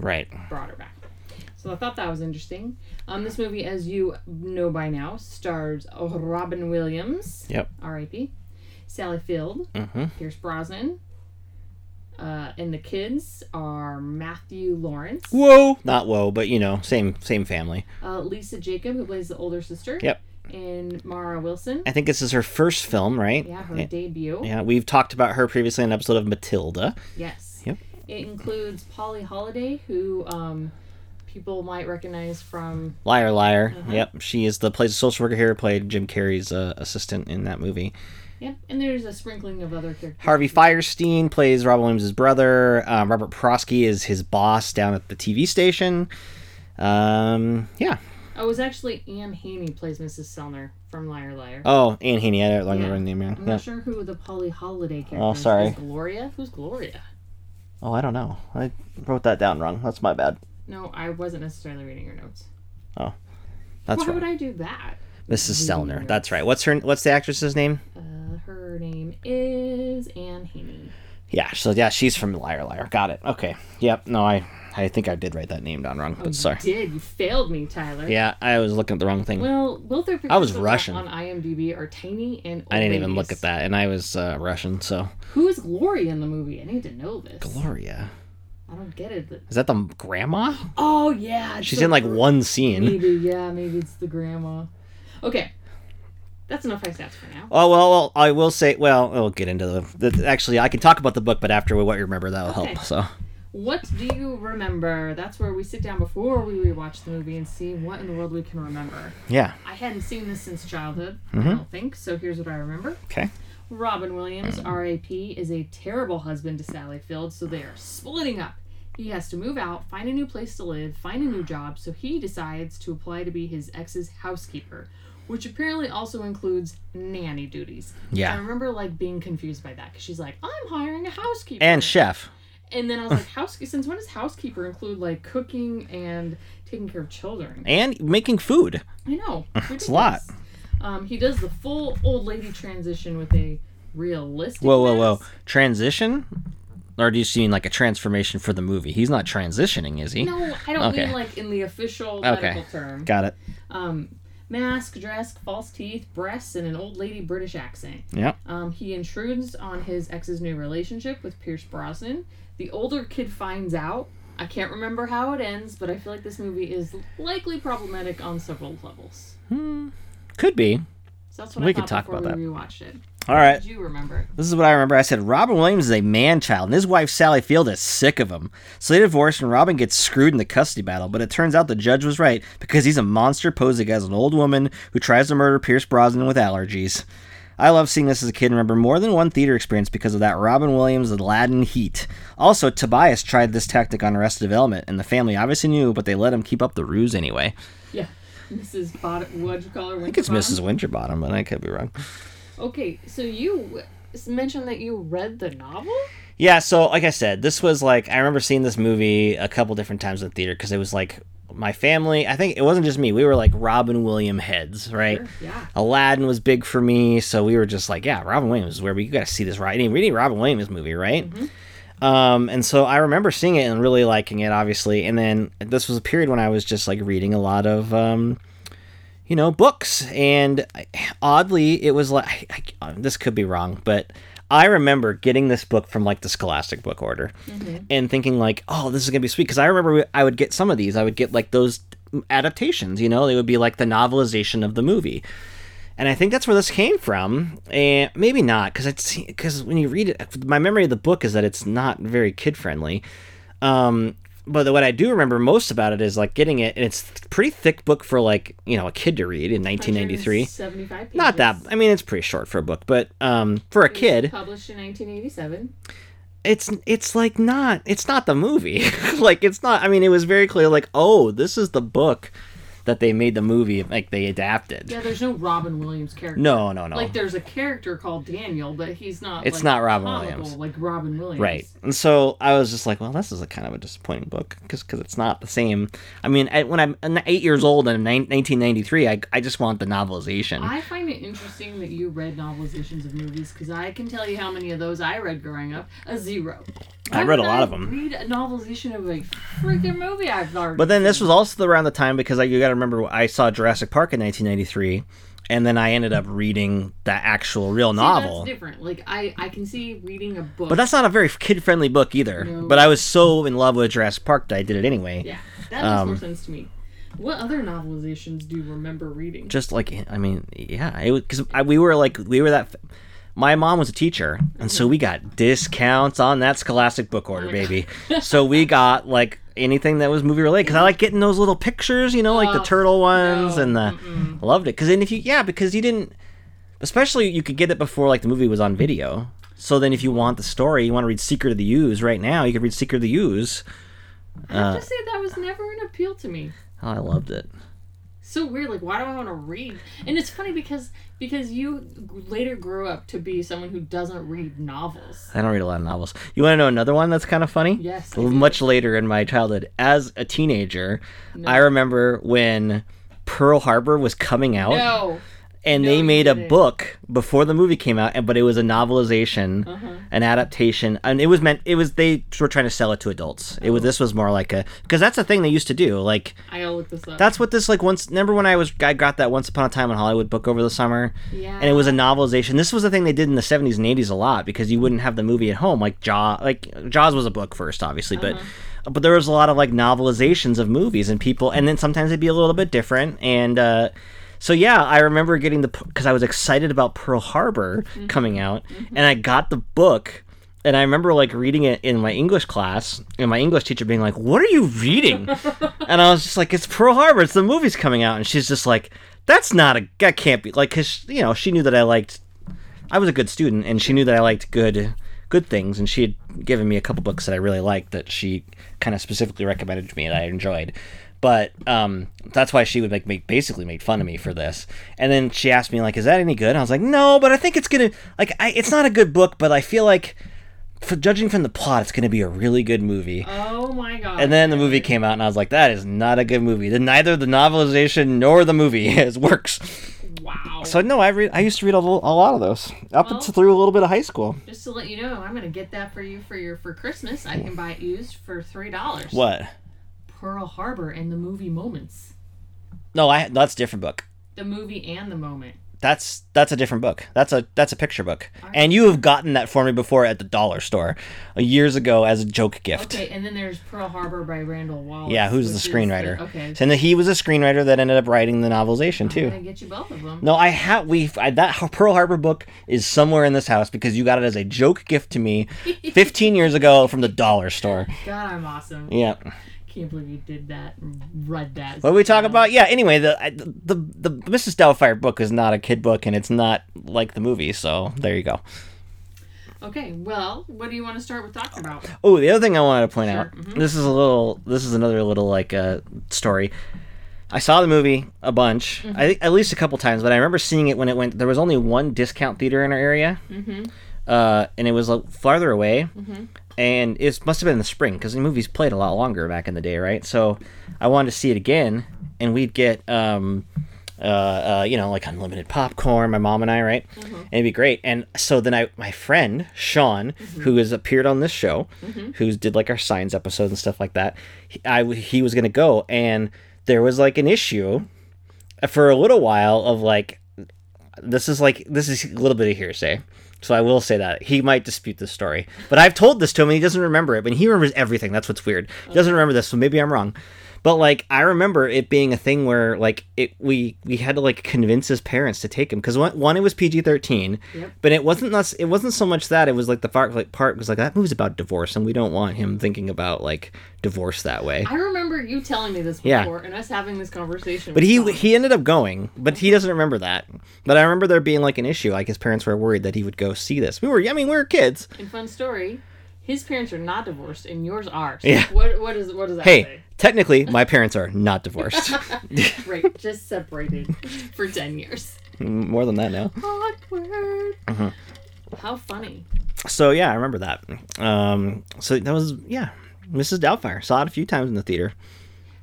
Right. brought her back. So I thought that was interesting. Um, this movie, as you know by now, stars Robin Williams, Yep. R.I.P., Sally Field, Mm-hmm. Pierce Brosnan, uh, and the kids are Matthew Lawrence. Whoa. Not whoa, but you know, same same family. uh, Lisa Jakub, who plays the older sister. Yep. And Mara Wilson. I think this is her first film, right? Yeah, her debut. Yeah, we've talked about her previously in an episode of Matilda. Yes. Yep. It includes Polly Holliday, who um, people might recognize from. Liar, liar. Uh-huh. Yep, she is the plays a social worker here. Played Jim Carrey's uh, assistant in that movie. Yep. And there's a sprinkling of other characters. Harvey Fierstein plays Robin Williams' brother. Um, Robert Prosky is his boss down at the TV station. Um, yeah. Oh, it was actually Anne Haney plays Mrs. Sellner from Liar Liar. Oh, Anne Haney. I don't Yeah. remember the name. I'm not sure who the Polly Holliday character Oh, sorry. Is Gloria? Who's Gloria? Oh, I don't know. I wrote that down wrong. That's my bad. No, I wasn't necessarily reading your notes. Oh, that's Why right. would I do that? Mrs. Sellner. That's right. What's her? What's the actress's name? Uh, her name is Anne Haney. Yeah. So yeah, she's from Liar Liar. Got it. Okay. Yep. No, I I think I did write that name down wrong. Oh, But sorry. you did. You failed me, Tyler. Yeah, I was looking at the wrong thing. Well, both their I was Russian. on IMDb are tiny and. I didn't even look at that, and I was uh, Russian, so Who is Gloria in the movie? I need to know this. Gloria. I don't get it. Is that the grandma? Oh yeah, She's in like one scene. Maybe yeah, maybe it's the grandma. Okay, that's enough high stats for now. Oh well, well, I will say. Well, we'll get into the, the. Actually, I can talk about the book, but after what you remember, that'll Okay. help. So What do you remember? That's where we sit down before we rewatch the movie and see what in the world we can remember. yeah. I hadn't seen this since childhood. Mm-hmm. I don't think so. Here's what I remember. Okay. Robin Williams, R.A.P., is a terrible husband to Sally Field, so they are splitting up. He has to move out, find a new place to live, find a new job, so he decides to apply to be his ex's housekeeper, which apparently also includes nanny duties. Yeah. I remember like being confused by that because she's like, "I'm hiring a housekeeper," And chef. and then I was like, "House? Since when does housekeeper include like cooking and taking care of children?" And making food. I know. It's a lot. Um, he does the full old lady transition with a realistic. Whoa, whoa, whoa. Transition? Or do you mean like a transformation for the movie? He's not transitioning, is he? No, I don't Okay. mean like in the official Okay. medical term. Got it. Um, mask, dress, false teeth, breasts, and an old lady British accent. Yeah. Um, he intrudes on his ex's new relationship with Pierce Brosnan. The older kid finds out. I can't remember how it ends, but I feel like this movie is likely problematic on several levels. Could be. So that's what We I could talk about we that. rewatched it. All right. Did you remember? This is what I remember. I said Robin Williams is a man child, and his wife Sally Field is sick of him. So they divorce, and Robin gets screwed in the custody battle. But it turns out the judge was right because he's a monster posing as an old woman who tries to murder Pierce Brosnan with allergies. I love seeing this as a kid and remember more than one theater experience because of that Robin Williams Aladdin heat. Also, Tobias tried this tactic on Arrested Development, and the family obviously knew, but they let him keep up the ruse anyway. Yeah. Mrs. Bot- what'd you call her? I think it's Mrs. Winterbottom, but I could be wrong. Okay, so you mentioned that you read the novel? Yeah, so like I said, this was like I remember seeing this movie a couple different times in the theater because it was like my family. I think it wasn't just me. We were like Robin Williams heads, right? Sure, yeah. Aladdin was big for me, so we were just like, yeah, Robin Williams is where we got to see this right. Any reading Robin Williams movie, right? Mm-hmm. Um, and so I remember seeing it and really liking it, obviously. And then this was a period when I was just like reading a lot of, um, you know, books. And I- oddly, it was like I, I, this could be wrong, but I remember getting this book from like the Scholastic book order and thinking like, oh, this is gonna be sweet. Because I remember I would get some of these. I would get like those adaptations. You know, they would be like the novelization of the movie. And I think that's where this came from, and maybe not because it's because when you read it, my memory of the book is that it's not very kid friendly. Um, but what I do remember most about it is like getting it, and it's a pretty thick book for like you know a kid to read in 1993. 75. Not that I mean it's pretty short for a book, but um, for a kid, Published in 1987. it's it's like not it's not the movie. like it's not. I mean, it was very clear like oh this is the book that they made the movie like they adapted. Yeah, there's no Robin Williams character. No, no, no. Like there's a character called Daniel, but he's not. It's like, not Robin comical Williams. Like Robin Williams. Right. And so I was just like, well, this is a kind of a disappointing book because because it's not the same. I mean, I, when I'm eight years old in nine- 1993, I, I just want the novelization. I find it interesting that you read novelizations of movies because I can tell you how many of those I read growing up. A zero. I Why read a lot I of 'em. Read a novelization of a freaking movie I've already. but then this was also around the time because I, you got to remember, I saw Jurassic Park in 1993, and then I ended up reading the actual real See, novel. That's different. Like I, I can see reading a book. But that's not a very kid friendly book either. No. But I was so in love with Jurassic Park that I did it anyway. yeah, that makes um, more sense to me. What other novelizations do you remember reading? Just like, I mean, yeah, it because we were like, we were that. My mom was a teacher, and so we got discounts on that Scholastic book order, oh my baby. so we got like anything that was movie related because I like getting those little pictures, you know, like the Oh, turtle ones no, and the I loved it. Because then if you yeah, because you didn't, especially you could get it before like the movie was on video. So then if you want the story, you want to read Secret of the Ooze right now, you could read Secret of the Ooze. I have to uh, say that was never an appeal to me. Oh, I loved it. So weird like why do i want to read? And it's funny because because you later grew up to be someone who doesn't read novels. I don't read a lot of novels. You want to know another one that's kind of funny? Yes, Much later in my childhood, as a teenager, I remember when Pearl Harbor was coming out, no and no, they made a book before the movie came out, but it was a novelization, Uh-huh. an adaptation, and it was meant. It was they were trying to sell it to adults. It was Oh. this was more like a because that's the thing they used to do. Like i gotta look this up that's what this like once. Remember when I was I got that Once Upon a Time in Hollywood book over the summer, yeah and it was a novelization. This was the thing they did in the 70s and 80s a lot because you wouldn't have the movie at home. Like Jaw, like Jaws was a book first, obviously, but but there was a lot of like novelizations of movies and people, and then sometimes it'd be a little bit different. And uh, so yeah, I remember getting the because I was excited about Pearl Harbor mm-hmm. coming out, mm-hmm. and I got the book. And I remember like reading it in my English class, and my English teacher being like, "What are you reading?" and I was just like, "It's Pearl Harbor. It's the movie's coming out." And she's just like, "That's not a that can't be like," because you know she knew that I liked I was a good student, and she knew that I liked good good things, and she had given me a couple books that I really liked that she kind of specifically recommended to me that I enjoyed. But um, that's why she would like make basically make fun of me for this. And then she asked me like, "Is that any good?" And I was like, "No, but I think it's gonna like I, it's not a good book, but I feel like." For judging from the plot, it's going to be a really good movie. oh my god And then the movie came out, and I was like, "That is not a good movie. Then neither the novelization nor the movie is works." wow So no, I read. I used to read a, little, a lot of those up Well- through a little bit of high school. just to let you know i'm gonna get that for you for your for christmas i can buy it used for three dollars What? Pearl harbor and the movie moments No, I that's a different book. the movie and the moment That's that's a different book. That's a that's a picture book. And you have gotten that for me before at the dollar store uh, years ago as a joke gift. okay and then there's pearl harbor by randall wallace Yeah, who's the screenwriter? okay And he was a screenwriter that ended up writing the novelization i'm too. gonna get you both of them No, I have we that Pearl Harbor book is somewhere in this house because you got it as a joke gift to me 15 years ago from the dollar store. god i'm awesome Yeah. Can't believe you did that and read that What we talk about? Yeah. Anyway, the I- the the Mrs. Doubtfire book is not a kid book, and it's not like the movie. So there you go. Okay, well, what do you want to start with talking about? Oh, the other thing I wanted to point Sure, out. mhm. This is a little. This is another little like uh, story. I saw the movie a bunch, I think at least a couple times, but I remember seeing it when it went. There was only one discount theater in our area, Mm-hmm. Uh, and it was like, farther away, Mhm. and it must have been in the spring because the movies played a lot longer back in the day, right? So I wanted to see it again, and we'd get. Um, uh, uh, you know, like unlimited popcorn, my mom and I, right? And it'd be great. And so then I, my friend Sean, who has appeared on this show, who's did like our signs episodes and stuff like that, he, I he was gonna go, and there was like an issue for a little while of like, this is like this is a little bit of hearsay. So I will say that he might dispute this story, but I've told this to him and he doesn't remember it. But he remembers everything. That's what's weird. He doesn't remember this, so maybe I'm wrong. But like I remember it being a thing where like it we we had to like convince his parents to take him because one, one it was PG thirteen, Yep. but it wasn't us. It wasn't so much that it was like the part like part was like that movie's about divorce and we don't want him thinking about like divorce that way. I remember you telling me this Yeah. before and us having this conversation. But he Tom. he ended up going, but he doesn't remember that. But I remember there being like an issue. Like his parents were worried that he would go see this. We were, I mean, we were kids. And fun story, his parents are not divorced and yours are. So Yeah. What what is what does that Hey, say? technically, my parents are not divorced. Right, just separated for ten years. More than that now. Awkward. Uh-huh. How funny. So yeah, I remember that. Um, so that was yeah, Mrs. Doubtfire. Saw it a few times in the theater.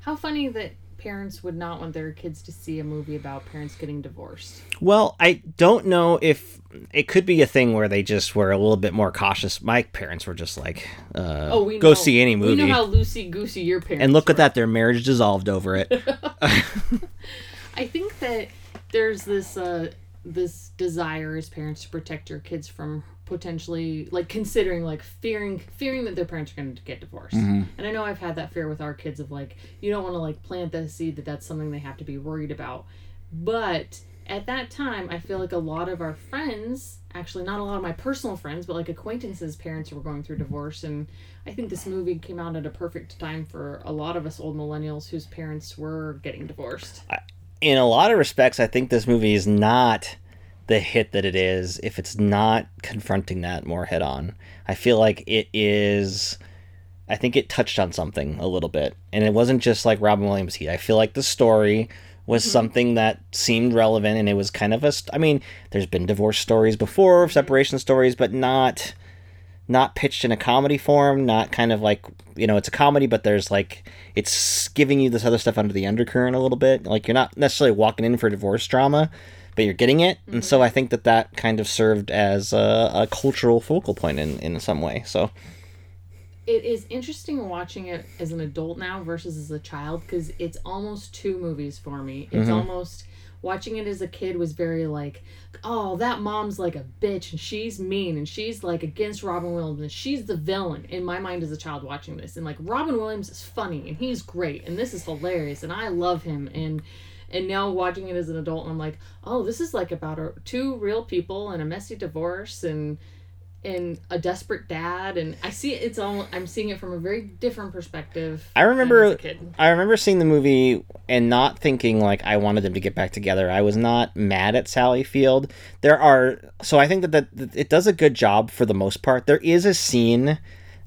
How funny that parents would not want their kids to see a movie about parents getting divorced. Well, I don't know if it could be a thing where they just were a little bit more cautious. My parents were just like, uh, Oh, we go know. see any movie. We know how loosey goosey your parents. and look at that, their marriage dissolved over it. I think that there's this uh this desire as parents to protect your kids from potentially like considering like fearing fearing that their parents are going to get divorced. Mm-hmm. And I know I've had that fear with our kids of like you don't want to like plant that seed that that's something they have to be worried about. But at that time, I feel like a lot of our friends, actually not a lot of my personal friends, but like acquaintances, parents were going through divorce and I think this movie came out at a perfect time for a lot of us old millennials whose parents were getting divorced. in a lot of respects, I think this movie is not the hit that it is if it's not confronting that more head on. I feel like it is. I think it touched on something a little bit, and it wasn't just like Robin Williams' heat. I feel like the story was mm-hmm. something that seemed relevant, and it was kind of a. St- I mean, there's been divorce stories before, separation stories, but not not pitched in a comedy form, not kind of like you know, it's a comedy, but there's like it's giving you this other stuff under the undercurrent a little bit. Like you're not necessarily walking in for divorce drama, but you're getting it, and so mm-hmm. I think that that kind of served as a, a cultural focal point in in some way. So it is interesting watching it as an adult now versus as a child because it's almost two movies for me. It's mm-hmm. almost watching it as a kid was very like, oh, that mom's like a bitch and she's mean and she's like against Robin Williams and she's the villain in my mind as a child watching this. And like Robin Williams is funny and he's great and this is hilarious and I love him and and now watching it as an adult I'm like, oh, this is like about a, two real people and a messy divorce and and a desperate dad and I see it's all I'm seeing it from a very different perspective. I remember. I remember seeing the movie and not thinking like I wanted them to get back together. I was not mad at Sally Field. There are so I think that, that that it does a good job for the most part. There is a scene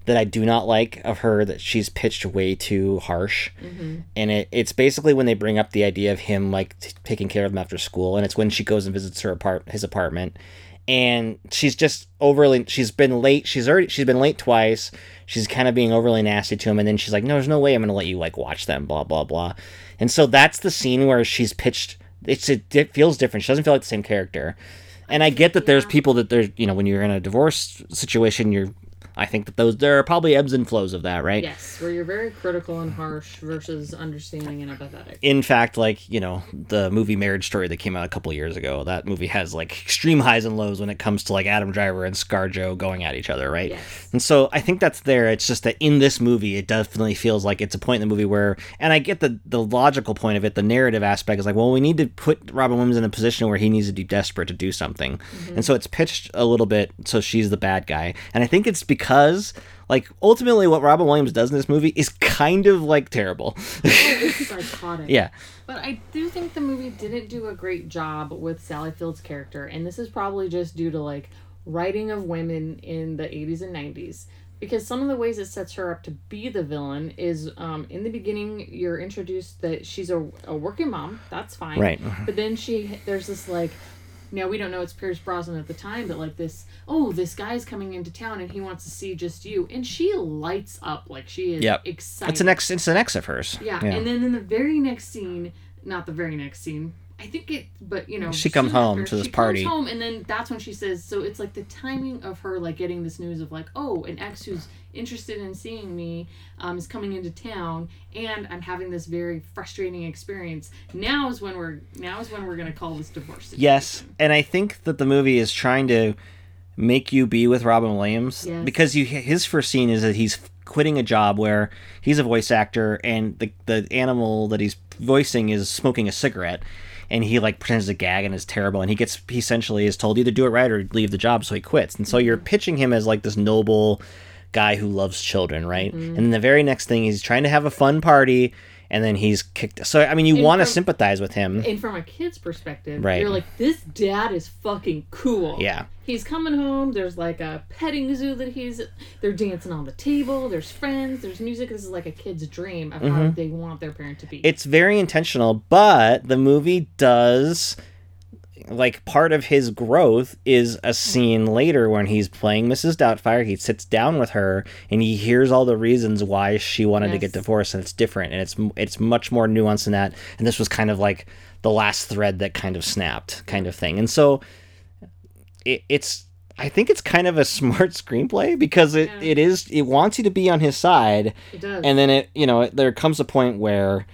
that I do not like of her that she's pitched way too harsh. Mm-hmm. And it, it's basically when they bring up the idea of him like t- taking care of them after school and it's when she goes and visits her apart his apartment. And she's just overly she's been late she's already she's been late twice. She's kind of being overly nasty to him and then she's like no there's no way i'm gonna let you like watch them blah blah blah. And so that's the scene where she's pitched it's it, it feels different. She doesn't feel like the same character. And i get that there's people that there's you know when you're in a divorce situation you're i think that those there are probably ebbs and flows of that right Yes, where you're very critical and harsh versus understanding and empathetic. in fact, like you know, the movie Marriage Story that came out a couple years ago, that movie has like extreme highs and lows when it comes to like Adam Driver and ScarJo going at each other, right? Yes. And so I think that's there. It's just that in this movie, it definitely feels like it's a point in the movie where, and I get the the logical point of it, the narrative aspect is like, well, we need to put Robin Williams in a position where he needs to be desperate to do something, mm-hmm. and so it's pitched a little bit so she's the bad guy, and I think it's because. Because like ultimately, what Robin Williams does in this movie is kind of like terrible. It's psychotic. yeah, But I do think the movie didn't do a great job with Sally Field's character, and this is probably just due to like writing of women in the 80s and 90s. Because some of the ways it sets her up to be the villain is um, in the beginning, you're introduced that she's a, a working mom. That's fine. Right. But then she, there's this like, now we don't know it's Pierce Brosnan at the time, but like this, oh, this guy's coming into town and he wants to see just you. And she lights up like she is Yep. excited. it's an ex. It's an ex of hers. Yeah, and then in the very next scene, not the very next scene, I think it, but you know, She comes home to this she party. Comes home, and then that's when she says. So it's like the timing of her like getting this news of like, oh, an ex who's interested in seeing me um, is coming into town, and I'm having this very frustrating experience. Now is when we're now is when we're gonna call this divorce. Situation. Yes, and I think that the movie is trying to make you be with Robin Williams Yes. because you his first scene is that he's quitting a job where he's a voice actor and the the animal that he's voicing is smoking a cigarette and he like pretends to gag and is terrible and he gets he essentially is told either do it right or leave the job so he quits and so you're mm-hmm. pitching him as like this noble guy who loves children right mm-hmm. and then the very next thing he's trying to have a fun party and then he's kicked so i mean you want to sympathize with him And from a kid's perspective, Right. you're like, this dad is fucking cool. Yeah. He's coming home. There's like a petting zoo that he's. They're dancing on the table. There's friends. There's music. This is like a kid's dream of how they want their parent to be. Mm-hmm. it's very intentional but the movie does like part of his growth is a scene later when he's playing Mrs. Doubtfire. He sits down with her and he hears all the reasons why she wanted to get divorced, and it's different and it's it's much more nuanced than that. And this was kind of like the last thread that kind of snapped, kind of thing. And so it, it's I think it's kind of a smart screenplay because it, Yeah. it is it wants you to be on his side it does. and then it you know there comes a point where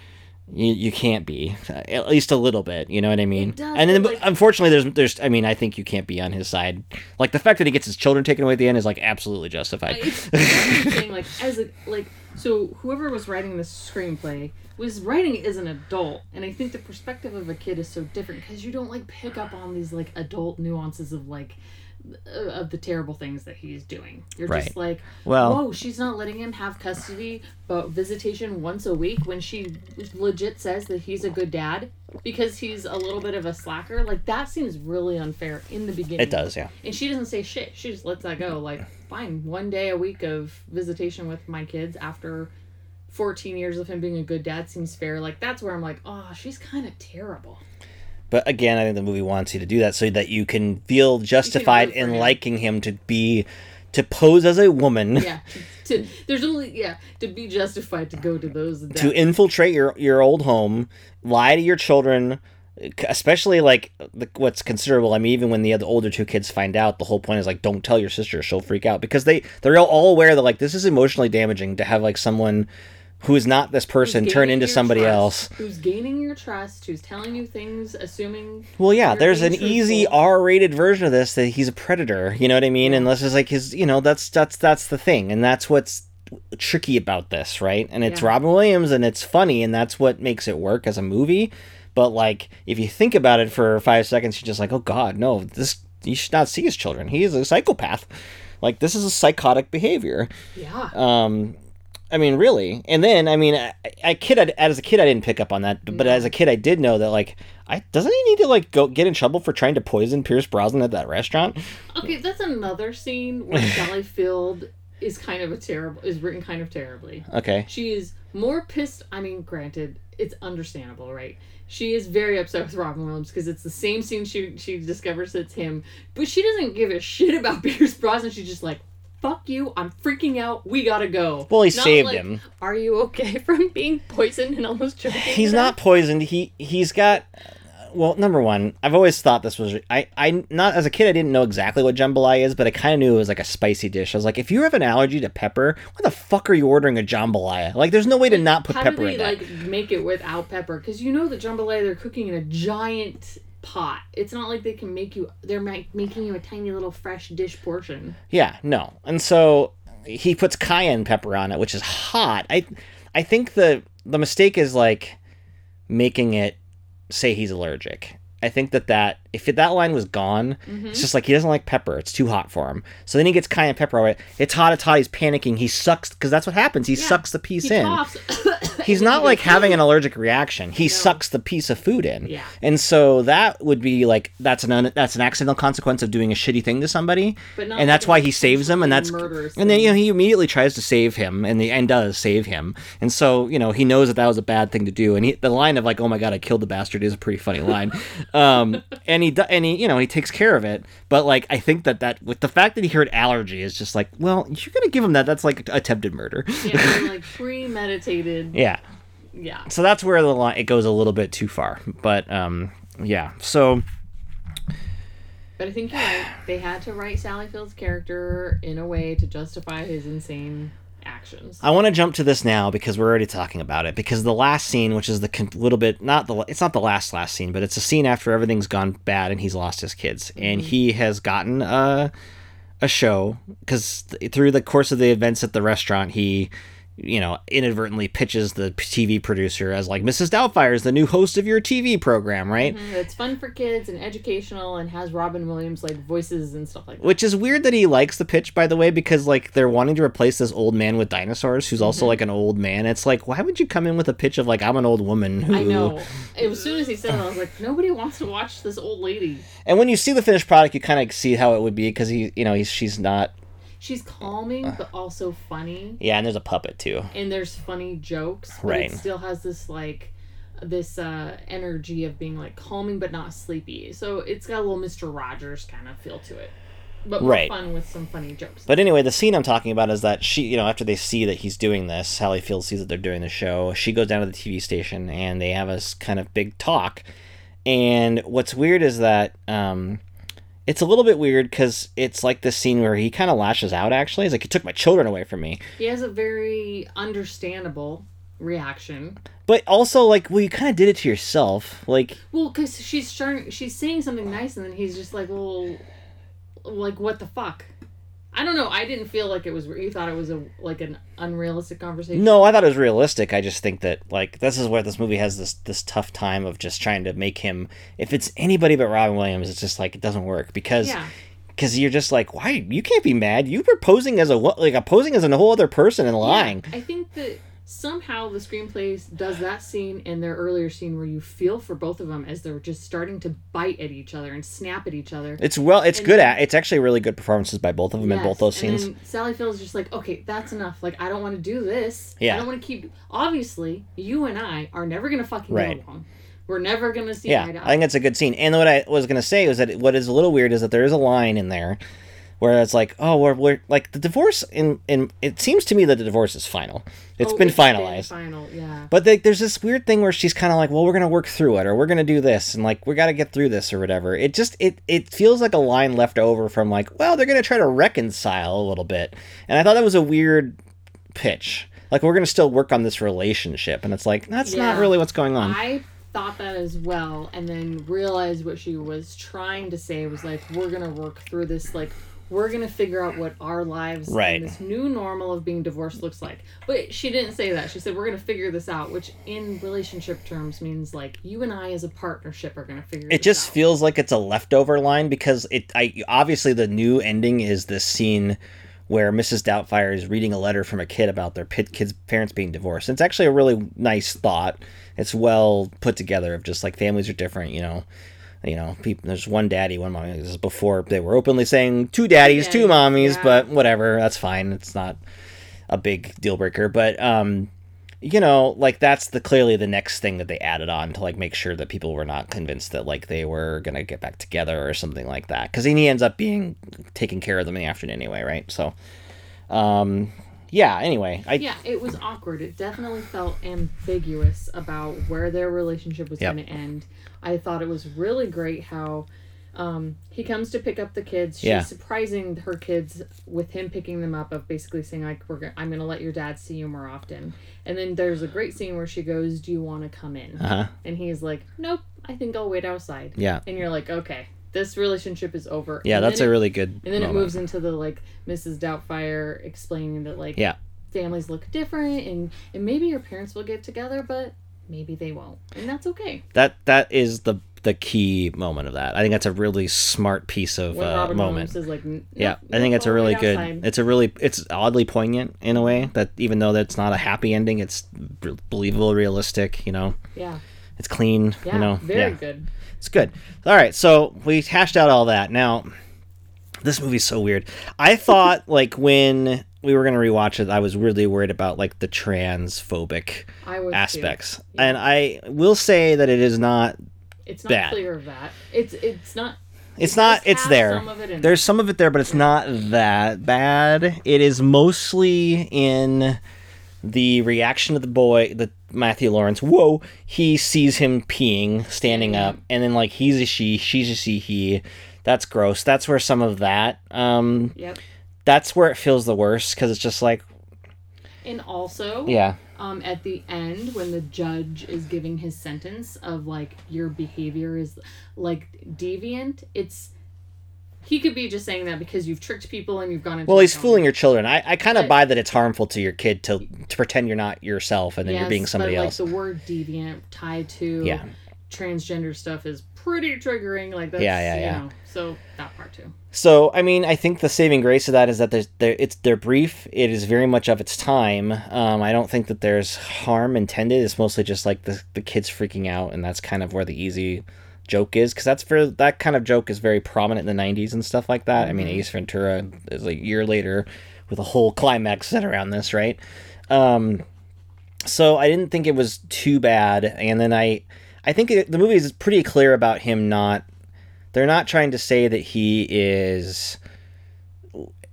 you, you can't be at least a little bit you know what i mean It does, and then like- unfortunately there's there's i mean i think you can't be on his side like the fact that he gets his children taken away at the end is like absolutely justified it's it's like as a like so whoever was writing this screenplay was writing it as an adult and i think the perspective of a kid is so different because you don't like pick up on these like adult nuances of like Uh, of the terrible things that he's doing you're Right. just like Well- whoa she's not letting him have custody but visitation once a week when she legit says that he's a good dad because he's a little bit of a slacker like that seems really unfair in the beginning it does yeah and she doesn't say shit. She just lets that go. Like, fine, one day a week of visitation with my kids after 14 years of him being a good dad seems fair. Like, that's where I'm like, oh, she's kind of terrible. But again i think the movie wants you to do that so that you can feel justified for in him. liking him to be to pose as a woman Yeah. to, there's only, yeah, to be justified to go to those. to infiltrate your your old home, lie to your children, especially like the, what's considerable. I mean, even when the other older two kids find out, the whole point is like, don't tell your sister; she'll freak out because they they're all, all aware that like this is emotionally damaging to have like someone who is not this person turn into somebody trust, else. Who's gaining your trust, who's telling you things, assuming. Well, yeah, there's an being easy. R-rated version of this that he's a predator. You know what I mean? And this is like his, you know, that's that's that's the thing, and that's what's tricky about this, right? And it's Yeah. Robin Williams, and it's funny, and that's what makes it work as a movie. But like, if you think about it for five seconds, you're just like, oh God, no, this you should not see his children. He is a psychopath. Like this is a psychotic behavior. Yeah. Um, I mean, really. And then, I mean, I, I kid, I, as a kid, I didn't pick up on that, but as a kid, I did know that, like, I doesn't he need to like go get in trouble for trying to poison Pierce Brosnan at that restaurant? Okay, that's another scene where Sally Field is kind of a terrible, is written kind of terribly. Okay, She is more pissed. I mean, granted, it's understandable, right? She is very upset with Robin Williams because it's the same scene she she discovers it's him, but she doesn't give a shit about Pierce Brosnan. She's just like, "Fuck you! I'm freaking out. We gotta go." Well, he Not saved like, him. Are you okay from being poisoned and almost choking? he's not poisoned. He he's got. Well, number one, I've always thought this was I I not as a kid I didn't know exactly what jambalaya is, but I kind of knew it was like a spicy dish. I was like, if you have an allergy to pepper, why the fuck are you ordering a jambalaya? Like, there's no way to not put How pepper do they in that. like make it without pepper? Because you know the jambalaya they're cooking in a giant pot. It's not like they can make you. They're making you a tiny little fresh dish portion. Yeah, no. And so he puts cayenne pepper on it, which is hot. I I think the the mistake is like making it say he's allergic. I think that that if that line was gone, mm-hmm. it's just like he doesn't like pepper. It's too hot for him. So then he gets cayenne pepper on it. It's hot. It's hot. He's panicking. He sucks because that's what happens. He Yeah. sucks the piece He in. He's not like having an allergic reaction. He sucks the piece of food in. Yeah. And so that would be like that's an un, that's an accidental consequence of doing a shitty thing to somebody. But not and that's why he saves him and that's and then you know he immediately tries to save him and the and does save him. And so, you know, he knows that that was a bad thing to do and he, the line of like, "Oh my god, I killed the bastard" is a pretty funny line. um and he and he, you know, he takes care of it. But like I think that that with the fact that he heard allergy is just like, well, you're going to give him that that's like attempted murder. Yeah, like premeditated. yeah Yeah. so that's where the line it goes a little bit too far but um yeah so But I think you're right. They had to write Sally Field's character in a way to justify his insane actions. i want to jump to this now because we're already talking about it because the last scene which is the con- little bit not the it's not the last last scene but it's a scene after everything's gone bad and he's lost his kids and he has gotten a a show because th- through the course of the events at the restaurant, he, you know, inadvertently pitches the TV producer as like Mrs. Doubtfire is the new host of your TV program, right? Mm, It's fun for kids and educational and has Robin Williams like voices and stuff like that. Which is weird that he likes the pitch, by the way, because like they're wanting to replace this old man with dinosaurs, who's Mm-hmm. also like an old man. It's like, why would you come in with a pitch of like I'm an old woman? Who... I know. As soon as he said it, I was like, nobody wants to watch this old lady. And when you see the finished product, you kind of see how it would be because he, you know, he's she's not. She's calming but also funny, Yeah, and there's a puppet too. and there's funny jokes. Right. It still has this like this uh energy of being like calming but not sleepy. So it's got a little Mister Rogers kind of feel to it, but more Right. fun with some funny jokes. But anyway, the scene I'm talking about is that she, you know, after they see that he's doing this, Sally Field sees that they're doing the show. She goes down to the TV station and they have a kind of big talk. And what's weird is that um, it's a little bit weird because it's like this scene where he kind of lashes out. Actually, he's like, "He took my children away from me." he has a very understandable reaction. But also, like, well, you kind of did it to yourself. Like, Well, because she's trying, she's saying something nice, and then he's just like, "Well, like what the fuck?" I don't know. I didn't feel like it was. You thought it was a like an unrealistic conversation. no, I thought it was realistic. I just think that like this is where this movie has this this tough time of just trying to make him. If it's anybody but Robin Williams, it's just like it doesn't work because. Yeah. because you're just like, why? You can't be mad. You were posing as a? Like a posing as a whole other person and lying. Yeah, I think that somehow the screenplay does that scene and their earlier scene where you feel for both of them as they're just starting to bite at each other and snap at each other. It's well, it's And good then- at. It's actually really good performances by both of them in both those scenes. Sally Field's just like, okay, that's enough. Like, I don't want to do this. Yeah. I don't want to keep. Obviously, you and I are never gonna fucking Right. get along. We're never gonna see Yeah, eye to I think it's a good scene. And what I was gonna say was that what is a little weird is that there is a line in there where it's like, oh, we're, we're like the divorce in in. It seems to me that the divorce is final. It's Oh, been finalized. final, yeah. But they, there's this weird thing where she's kind of like, well, we're gonna work through it, or we're gonna do this, and like we got to get through this, or whatever. It just it it feels like a line left over from like, well, they're gonna try to reconcile a little bit, and I thought that was a weird pitch. Like we're gonna still work on this relationship, and it's like that's not really what's going on. I thought that as well, and then realized what she was trying to say was like, we're gonna work through this. Like, we're gonna figure out what our lives Right. this new normal of being divorced looks like. But she didn't say that. She said we're gonna figure this out, which in relationship terms means like you and I as a partnership are gonna figure. it just out. feels like it's a leftover line because it I obviously the new ending is this scene where Mrs. Doubtfire is reading a letter from a kid about their pit kids parents being divorced. It's actually a really nice thought. It's well put together of just like families are different, you know. You know, people there's one daddy, one mommy. This is before they were openly saying two daddies, two daddies, mommies, yeah. but whatever, that's fine. It's not a big deal breaker, but um you know, like that's the clearly the next thing that they added on to like make sure that people were not convinced that like they were gonna get back together or something like that. Because he ends up being taking care of them in the afternoon anyway, right? So, um, yeah. Anyway, I Yeah, it was awkward. It definitely felt ambiguous about where their relationship was Yep. going to end. I thought it was really great how um, he comes to pick up the kids. She's Yeah. surprising her kids with him picking them up of basically saying like, "We're go- I'm going to let your dad see you more often." And then there's a great scene where she goes, "Do you want to come in?" uh huh. And he's like, "Nope, I think I'll wait outside." Yeah. And you're like, "Okay, this relationship is over." Yeah, And that's a it- really good. and then it moves into the like Mrs. Doubtfire explaining that like Yeah. families look different and and maybe your parents will get together, but maybe they won't, and that's okay. That that is the the key moment of that. I think that's a really smart piece of uh, moment. Like, "N- Yeah, nope, I think it's a really wait good. outside." It's a really it's oddly poignant in a way that even though that's not a happy ending, it's believable, realistic. You know, yeah, it's clean. yeah, you know, very yeah. good. It's good. All right, so we hashed out all that. Now, this movie's so weird. I thought like when we were gonna rewatch it, I was really worried about like the transphobic I was too. aspects, Yeah. and I will say that it is not. It's not bad. clear of that. It's it's not. It's it not. It's there. Some it There's some of it there, but it's not that bad. It is mostly in the reaction of the boy, the Matthew Lawrence. Whoa! He sees him peeing, standing up, and then like he's a she, she's a she, he. That's gross. That's where some of that. Um, Yep. That's where it feels the worst because it's just like, And also, yeah, um, at the end when the judge is giving his sentence of like your behavior is like deviant, it's he could be just saying that because you've tricked people and you've gone into. Well, he's fooling your children. I, I kind of buy that it's harmful to your kid to to pretend you're not yourself and then you're being Yes, somebody but, else. Like the word deviant tied to Yeah. transgender stuff is pretty triggering. Like that's Yeah, yeah, you yeah. know, so that part too. So, I mean, I think the saving grace of that is that there's, they're, it's they're brief. It is very much of its time. Um, I don't think that there's harm intended. It's mostly just like the the kids freaking out, and that's kind of where the easy joke is because that's for that kind of joke is very prominent in the '90s and stuff like that. I mean, Ace Ventura is a year later with a whole climax set around this, right? Um, so I didn't think it was too bad, and then I, I think it, the movie is pretty clear about him not. They're not trying to say that he is.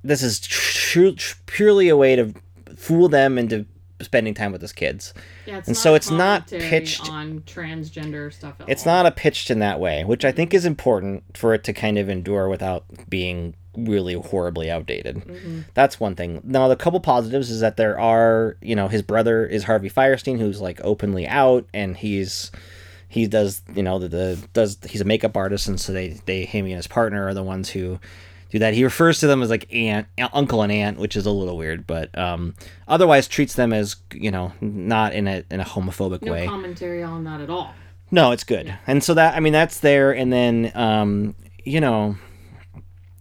This is tr- tr- purely a way to fool them into spending time with his kids. Yeah, it's And not so it's not pitched- on transgender stuff. At It's all. not a pitched in that way, which I think is important for it to kind of endure without being really horribly outdated. Mm-hmm. That's one thing. Now, the couple positives is that there are, you know, his brother is Harvey Fierstein, who's like openly out, and he's he does, you know, the, the does he's a makeup artist, and so they they him and his partner are the ones who do that. He refers to them as like aunt, uncle and aunt, which is a little weird, but um, otherwise treats them as you know not in a in a homophobic no way. commentary on that at all. No, it's good. And so that I mean that's there and then um you know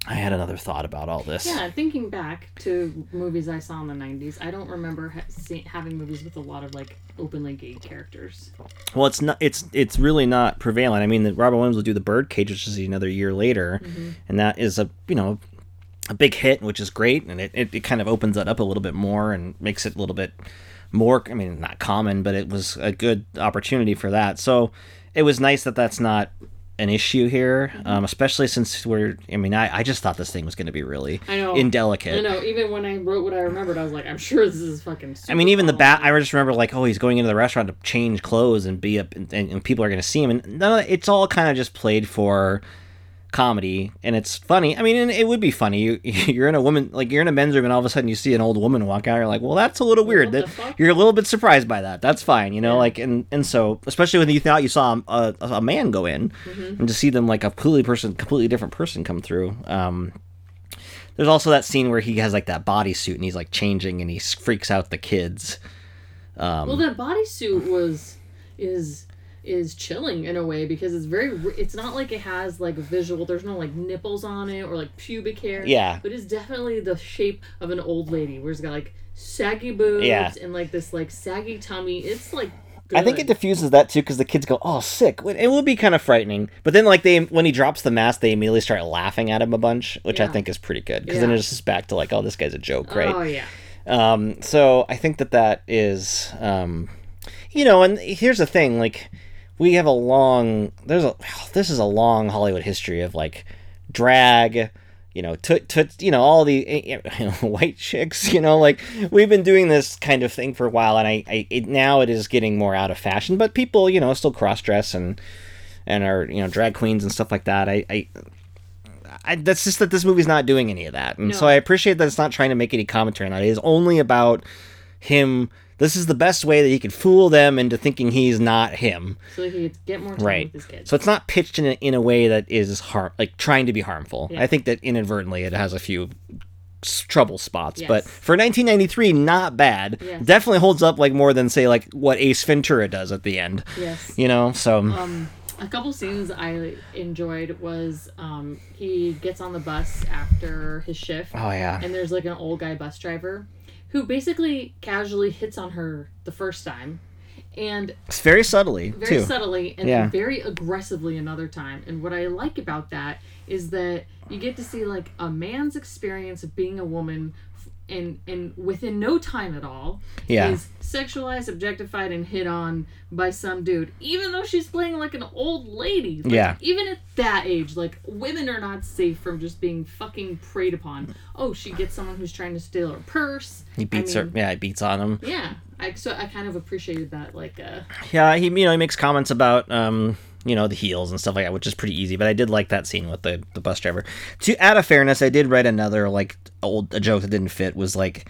I had another thought about all this. Yeah, thinking back to movies I saw in the '90s, I don't remember ha- see, having movies with a lot of like openly gay characters. Well, it's not it's it's really not prevalent. I mean, the, Robert Williams will do The Birdcage which is another year later mm-hmm. and that is a, you know, a big hit, which is great and it, it, it kind of opens that up a little bit more and makes it a little bit more I mean, not common, but it was a good opportunity for that. So, it was nice that that's not an issue here, um, especially since we're. I mean, I, I just thought this thing was going to be really I know. indelicate. I know. Even when I wrote what I remembered, I was like, I'm sure this is fucking. I mean, even the bat. I just remember like, oh, he's going into the restaurant to change clothes and be up, and, and people are going to see him, and of, it's all kind of just played for comedy, and it's funny. I mean, it would be funny. You, you're in a woman, like you're in a men's room, and all of a sudden you see an old woman walk out. You're like, well, that's a little weird. That you're a little bit surprised by that. That's fine, you know. Like, and and so especially when you thought you saw a, a, a man go in, Mm-hmm. and to see them like a completely person, completely different person come through. Um, there's also that scene where he has like that bodysuit and he's like changing and he freaks out the kids. Um, Well, that bodysuit was is is chilling in a way because it's very. It's not like it has like visual. There's no like nipples on it or like pubic hair. Yeah. but it's definitely the shape of an old lady where it's got like saggy boobs Yeah. and like this like saggy tummy. It's like. I think it good. diffuses that too because the kids go, "Oh, sick!" It would be kind of frightening, but then like they when he drops the mask, they immediately start laughing at him a bunch, which I think is pretty good because then Yeah. it's just back to like, "Oh, this guy's a joke," right? Oh yeah. Um, so I think that that is, um, you know, and here's the thing, like we have a long, there's a, this is a long Hollywood history of like drag, you know, toot, toot, you know, all the eh, eh, white chicks, you know, like we've been doing this kind of thing for a while, and I, I it, now it is getting more out of fashion, but people, you know, still cross dress and and are you know drag queens and stuff like that. I, I I, that's just that this movie's not doing any of that, and so I appreciate that it's not trying to make any commentary on that. It is only about him. This is the best way that he can fool them into thinking he's not him, So he could get more time right? with his kids. So it's not pitched in a, in a way that is harm, like trying to be harmful. Yeah. I think that inadvertently it has a few trouble spots, but for 1993, not bad. Yes. Definitely holds up like more than say like what Ace Ventura does at the end. yes. You know, so Um, a couple scenes I enjoyed was um, he gets on the bus after his shift. oh yeah, and there's like an old guy bus driver who basically casually hits on her the first time and it's very subtly very too. subtly and Yeah. very aggressively another time and what i like about that is that you get to see like a man's experience of being a woman and and within no time at all Yeah. is sexualized objectified and hit on by some dude even though she's playing like an old lady Like, Yeah. even at that age like women are not safe from just being fucking preyed upon oh she gets someone who's trying to steal her purse He beats I her. Yeah, he beats on him. yeah I, so I kind of appreciated that like uh Yeah, he you know he makes comments about um you know the heels and stuff like that, which is pretty easy. But I did like that scene with the the bus driver. To add a fairness, I did write another like old a joke that didn't fit was like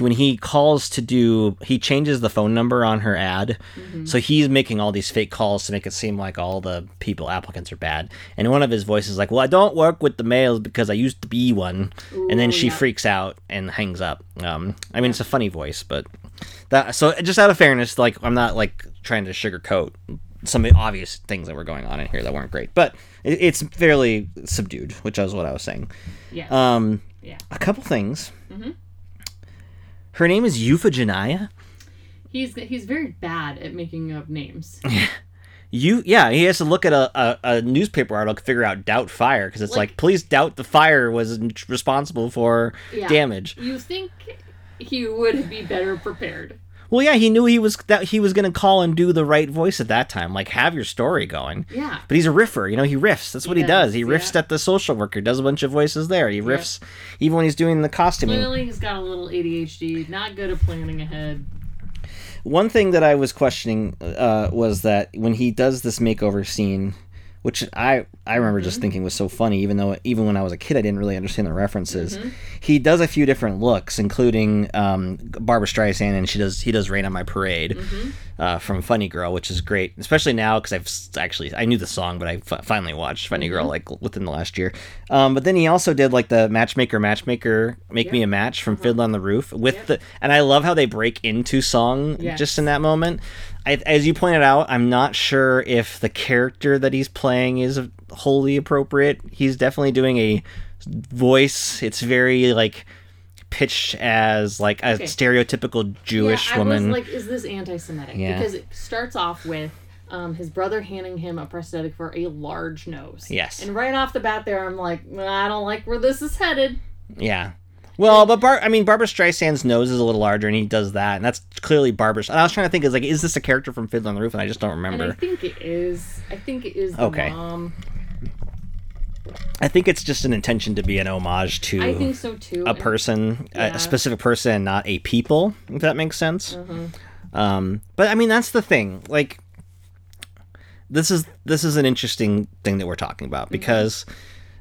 when he calls to do, he changes the phone number on her ad. So he's making all these fake calls to make it seem like all the people applicants are bad. And one of his voices is like, "Well, I don't work with the males because I used to be one." and then she yeah. freaks out and hangs up. Um, I mean, it's a funny voice, but that so just out of fairness, like I'm not like trying to sugarcoat some of the obvious things that were going on in here that weren't great, but it, it's fairly subdued, which is what I was saying. Yes. Um, yeah. a couple things. Her name is Euphegenia. He's he's very bad at making up names. You, yeah, he has to look at a, a, a newspaper article to figure out doubt fire because it's like, Like- please doubt the fire was responsible for Yeah. damage. You think he would be better prepared? Well, yeah, he knew he was that he was gonna call and do the right voice at that time. Like, have your story going. Yeah. But he's a riffer, you know. He riffs. That's what he, He does. does, He riffs yeah. at the social worker. Does a bunch of voices there. He riffs even when he's doing the costuming. Clearly, he's got a little ADHD. Not good at planning ahead. One thing that I was questioning uh, was that when he does this makeover scene, which I I remember just Mm-hmm. thinking was so funny, even though even when I was a kid I didn't really understand the references. Mm-hmm. He does a few different looks, including um, Barbra Streisand, and she does he does "Rain on My Parade" Mm-hmm. uh, from Funny Girl, which is great, especially now because I've actually I knew the song, but I f- finally watched Funny Girl Mm-hmm. like within the last year. Um, but then he also did like the Matchmaker, Matchmaker, Make Me a Match from Fiddler on the Roof with the, and I love how they break into song Yes. just in that moment. I, as you pointed out, I'm not sure if the character that he's playing is wholly appropriate. He's definitely doing a voice. It's very like pitched as like a Okay. stereotypical Jewish yeah, I woman. was like, is this anti-Semitic? Yeah. Because it starts off with um, his brother handing him a prosthetic for a large nose. Yes. And right off the bat, there, I'm like, I don't like where this is headed. yeah. Well, but Bar- I mean, Barbra Streisand's nose is a little larger, and he does that, and that's clearly Barbra. And I was trying to think, is like, is this a character from Fiddler on the Roof? And I just don't And I think it is. I think it is the Okay. mom. I think it's just an intention to be an homage to I think so too. a person, a- Yeah. a specific person, and not a people. If that makes sense. Mm-hmm. Um, but I mean, that's the thing. Like, this is this is an interesting thing that we're talking about Mm-hmm.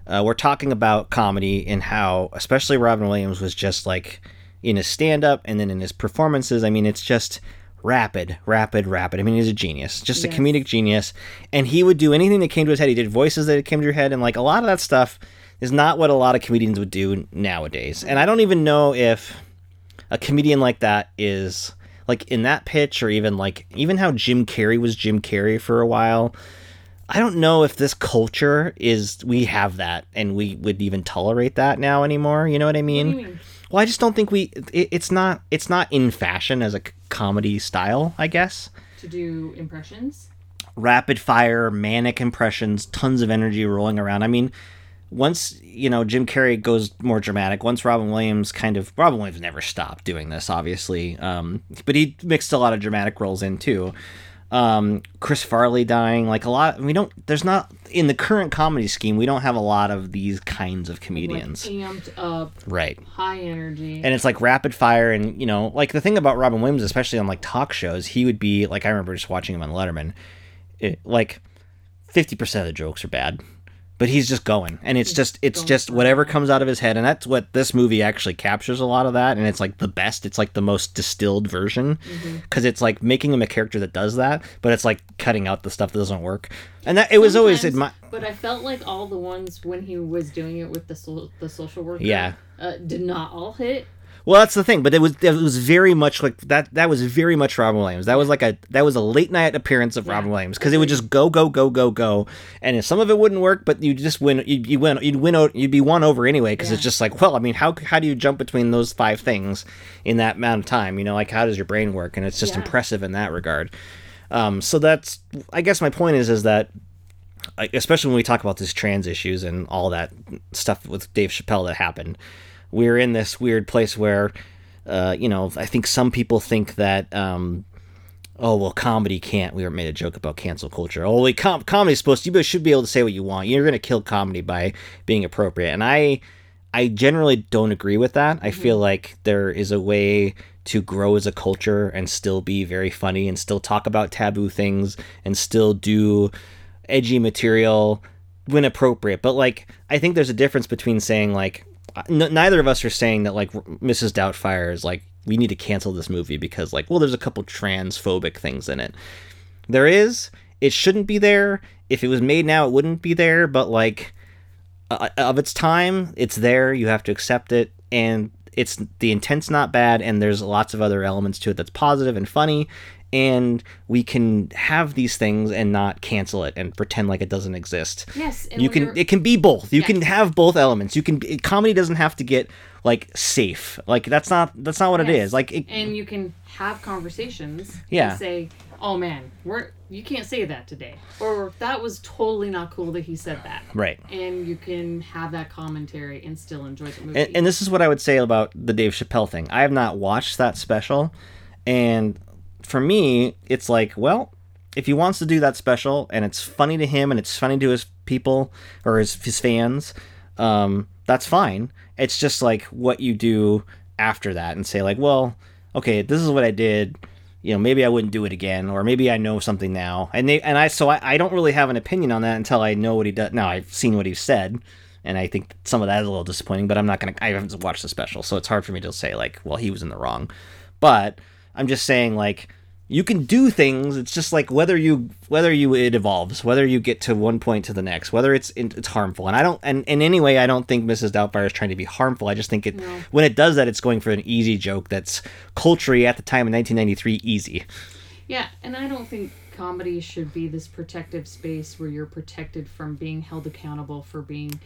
Uh, we're talking about comedy and how, especially Robin Williams was just like in his stand up and then in his performances. I mean, it's just rapid, rapid, rapid. I mean, he's a genius, just Yes. a comedic genius, and he would do anything that came to his head. He did voices that came to your head, and like a lot of that stuff is not what a lot of comedians would do nowadays. And I don't even know if a comedian like that is like in that pitch or even like even how Jim Carrey was Jim Carrey for a while. I don't know if this culture is we have that and we would even tolerate that now anymore. You know what I mean? What mean? Well, I just don't think we. It, it's not. It's not in fashion as a comedy style. I guess To do impressions? rapid fire, manic impressions, tons of energy rolling around. I mean, once you know Jim Carrey goes more dramatic. Once Robin Williams kind of Robin Williams never stopped doing this, obviously, um, but he mixed a lot of dramatic roles in too. Um, Chris Farley dying, like a lot. We don't. There's not in the current comedy scheme. We don't have a lot of these kinds of comedians, Like amped up, right? high energy. and it's like rapid fire and you know like the thing about robin williams especially on like talk shows he would be like i remember just watching him on letterman it, like 50% of the jokes are bad but he's just going. And it's just it's just whatever comes out of his head. And that's what this movie actually captures a lot of that. And it's like the best. It's like the most distilled version. Mm-hmm. because it's like making him a character that does that but it's like cutting out the stuff that doesn't work. And that it was always in my But I felt like all the ones when he was doing it with the so- the social worker, Yeah. uh, did not all hit. Well, that's the thing, but it was it was very much like that. That was very much Robin Williams. That was like a that was a late night appearance of Robin Williams because it would just go go go go go, and some of it wouldn't work, but you just win. You you win. You'd win. You'd be won over anyway because it's just like, well, I mean, how how do you jump between those five things in that amount of time? You know, like how does your brain work? And it's just Yeah. impressive in that regard. Um, so that's I guess my point is is that especially when we talk about these trans issues and all that stuff with Dave Chappelle that happened, we're in this weird place where, uh, you know, I think some people think that, um, oh well, comedy can't. We made a joke about cancel culture. Oh, wait, com- comedy's supposed to. You should be able to say what you want. You're going to kill comedy by being appropriate, and I, I generally don't agree with that. I feel like there is a way to grow as a culture and still be very funny and still talk about taboo things and still do edgy material when appropriate. But like, I think there's a difference between saying like, n- neither of us are saying that like Mrs. Doubtfire is like we need to cancel this movie because like well there's a couple transphobic things in it. There is. It shouldn't be there. If it was made now, it wouldn't be there. But like uh, of its time, it's there. You have to accept it, and it's the intent's not bad, and there's lots of other elements to it that's positive and funny, and we can have these things and not cancel it and pretend like it doesn't exist. Yes, and you can. you're- It can be both. You Yes. can have both elements. You can. It, comedy doesn't have to get like safe. Like that's not. That's not what it Yes. is. Like it, and you can have conversations. Yeah. And say, "Oh man, we're you can't say that today," or "That was totally not cool that he said that." right. And you can have that commentary and still enjoy the movie. and, and this is what I would say about the Dave Chappelle thing. I have not watched that special, and for me, it's like, well, if he wants to do that special and it's funny to him and it's funny to his people or his his fans, um, that's fine. It's just like what you do after that and say like, well, okay, this is what I did. You know, maybe I wouldn't do it again, or maybe I know something now. And they and I so I, I don't really have an opinion on that until I know what he does. Now I've seen what he said, and I think some of that is a little disappointing. But I'm not gonna. I haven't watched the special, so it's hard for me to say like, well, he was in the wrong. But I'm just saying like you can do things. It's just like whether you whether you it evolves, whether you get to one point to the next, whether it's it's harmful. And I don't and in any way I don't think Mrs. Doubtfire is trying to be harmful. I just think it when it does that, it's going for an easy joke that's culturally at the time in 1993 easy. yeah, and I don't think comedy should be this protective space where you're protected from being held accountable for being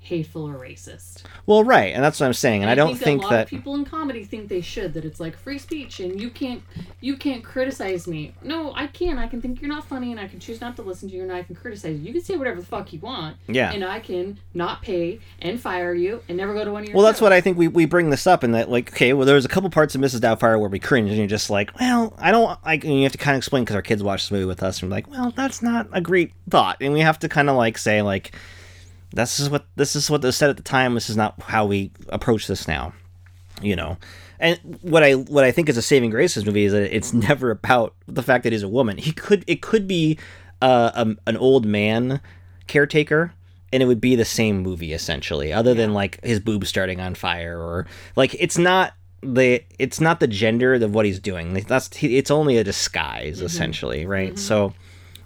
hateful or racist. Well, right, and that's what I'm saying. And I don't think, think lot that of people in comedy think they should that it's like free speech and you can't you can't criticize me. No, I can. I can think you're not funny and I can choose not to listen to you and I can criticize you. You can say whatever the fuck you want. Yeah. And I can not pay and fire you and never go to one of your Well, that's shows. what I think we, we bring this up, and that like okay, well, there's a couple parts of Mrs. Doubtfire where we cringe, and you're just like, well, I don't like, and you have to kind of explain because our kids watch this movie with us, and we're like, well, that's not a great thought, and we have to kind of like say like, this is what this is what was said at the time. This is not how we approach this now, you know. And what I what I think is a saving grace of this movie is that it's never about the fact that he's a woman. He could it could be uh, a, an old man caretaker and it would be the same movie essentially other than like his boobs starting on fire or like it's not the it's not the gender of what he's doing that's it's only a disguise mm-hmm. essentially right mm-hmm. so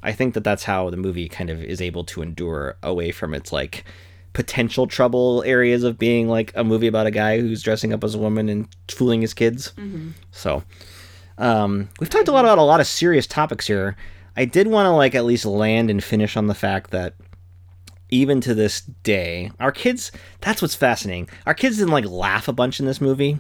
i think that that's how the movie kind of is able to endure away from its like potential trouble areas of being like a movie about a guy who's dressing up as a woman and fooling his kids so um, we've talked a lot about a lot of serious topics here. I did want to like at least land and finish on the fact that even to this day, our kids that's what's fascinating. Our kids didn't like laugh a bunch in this movie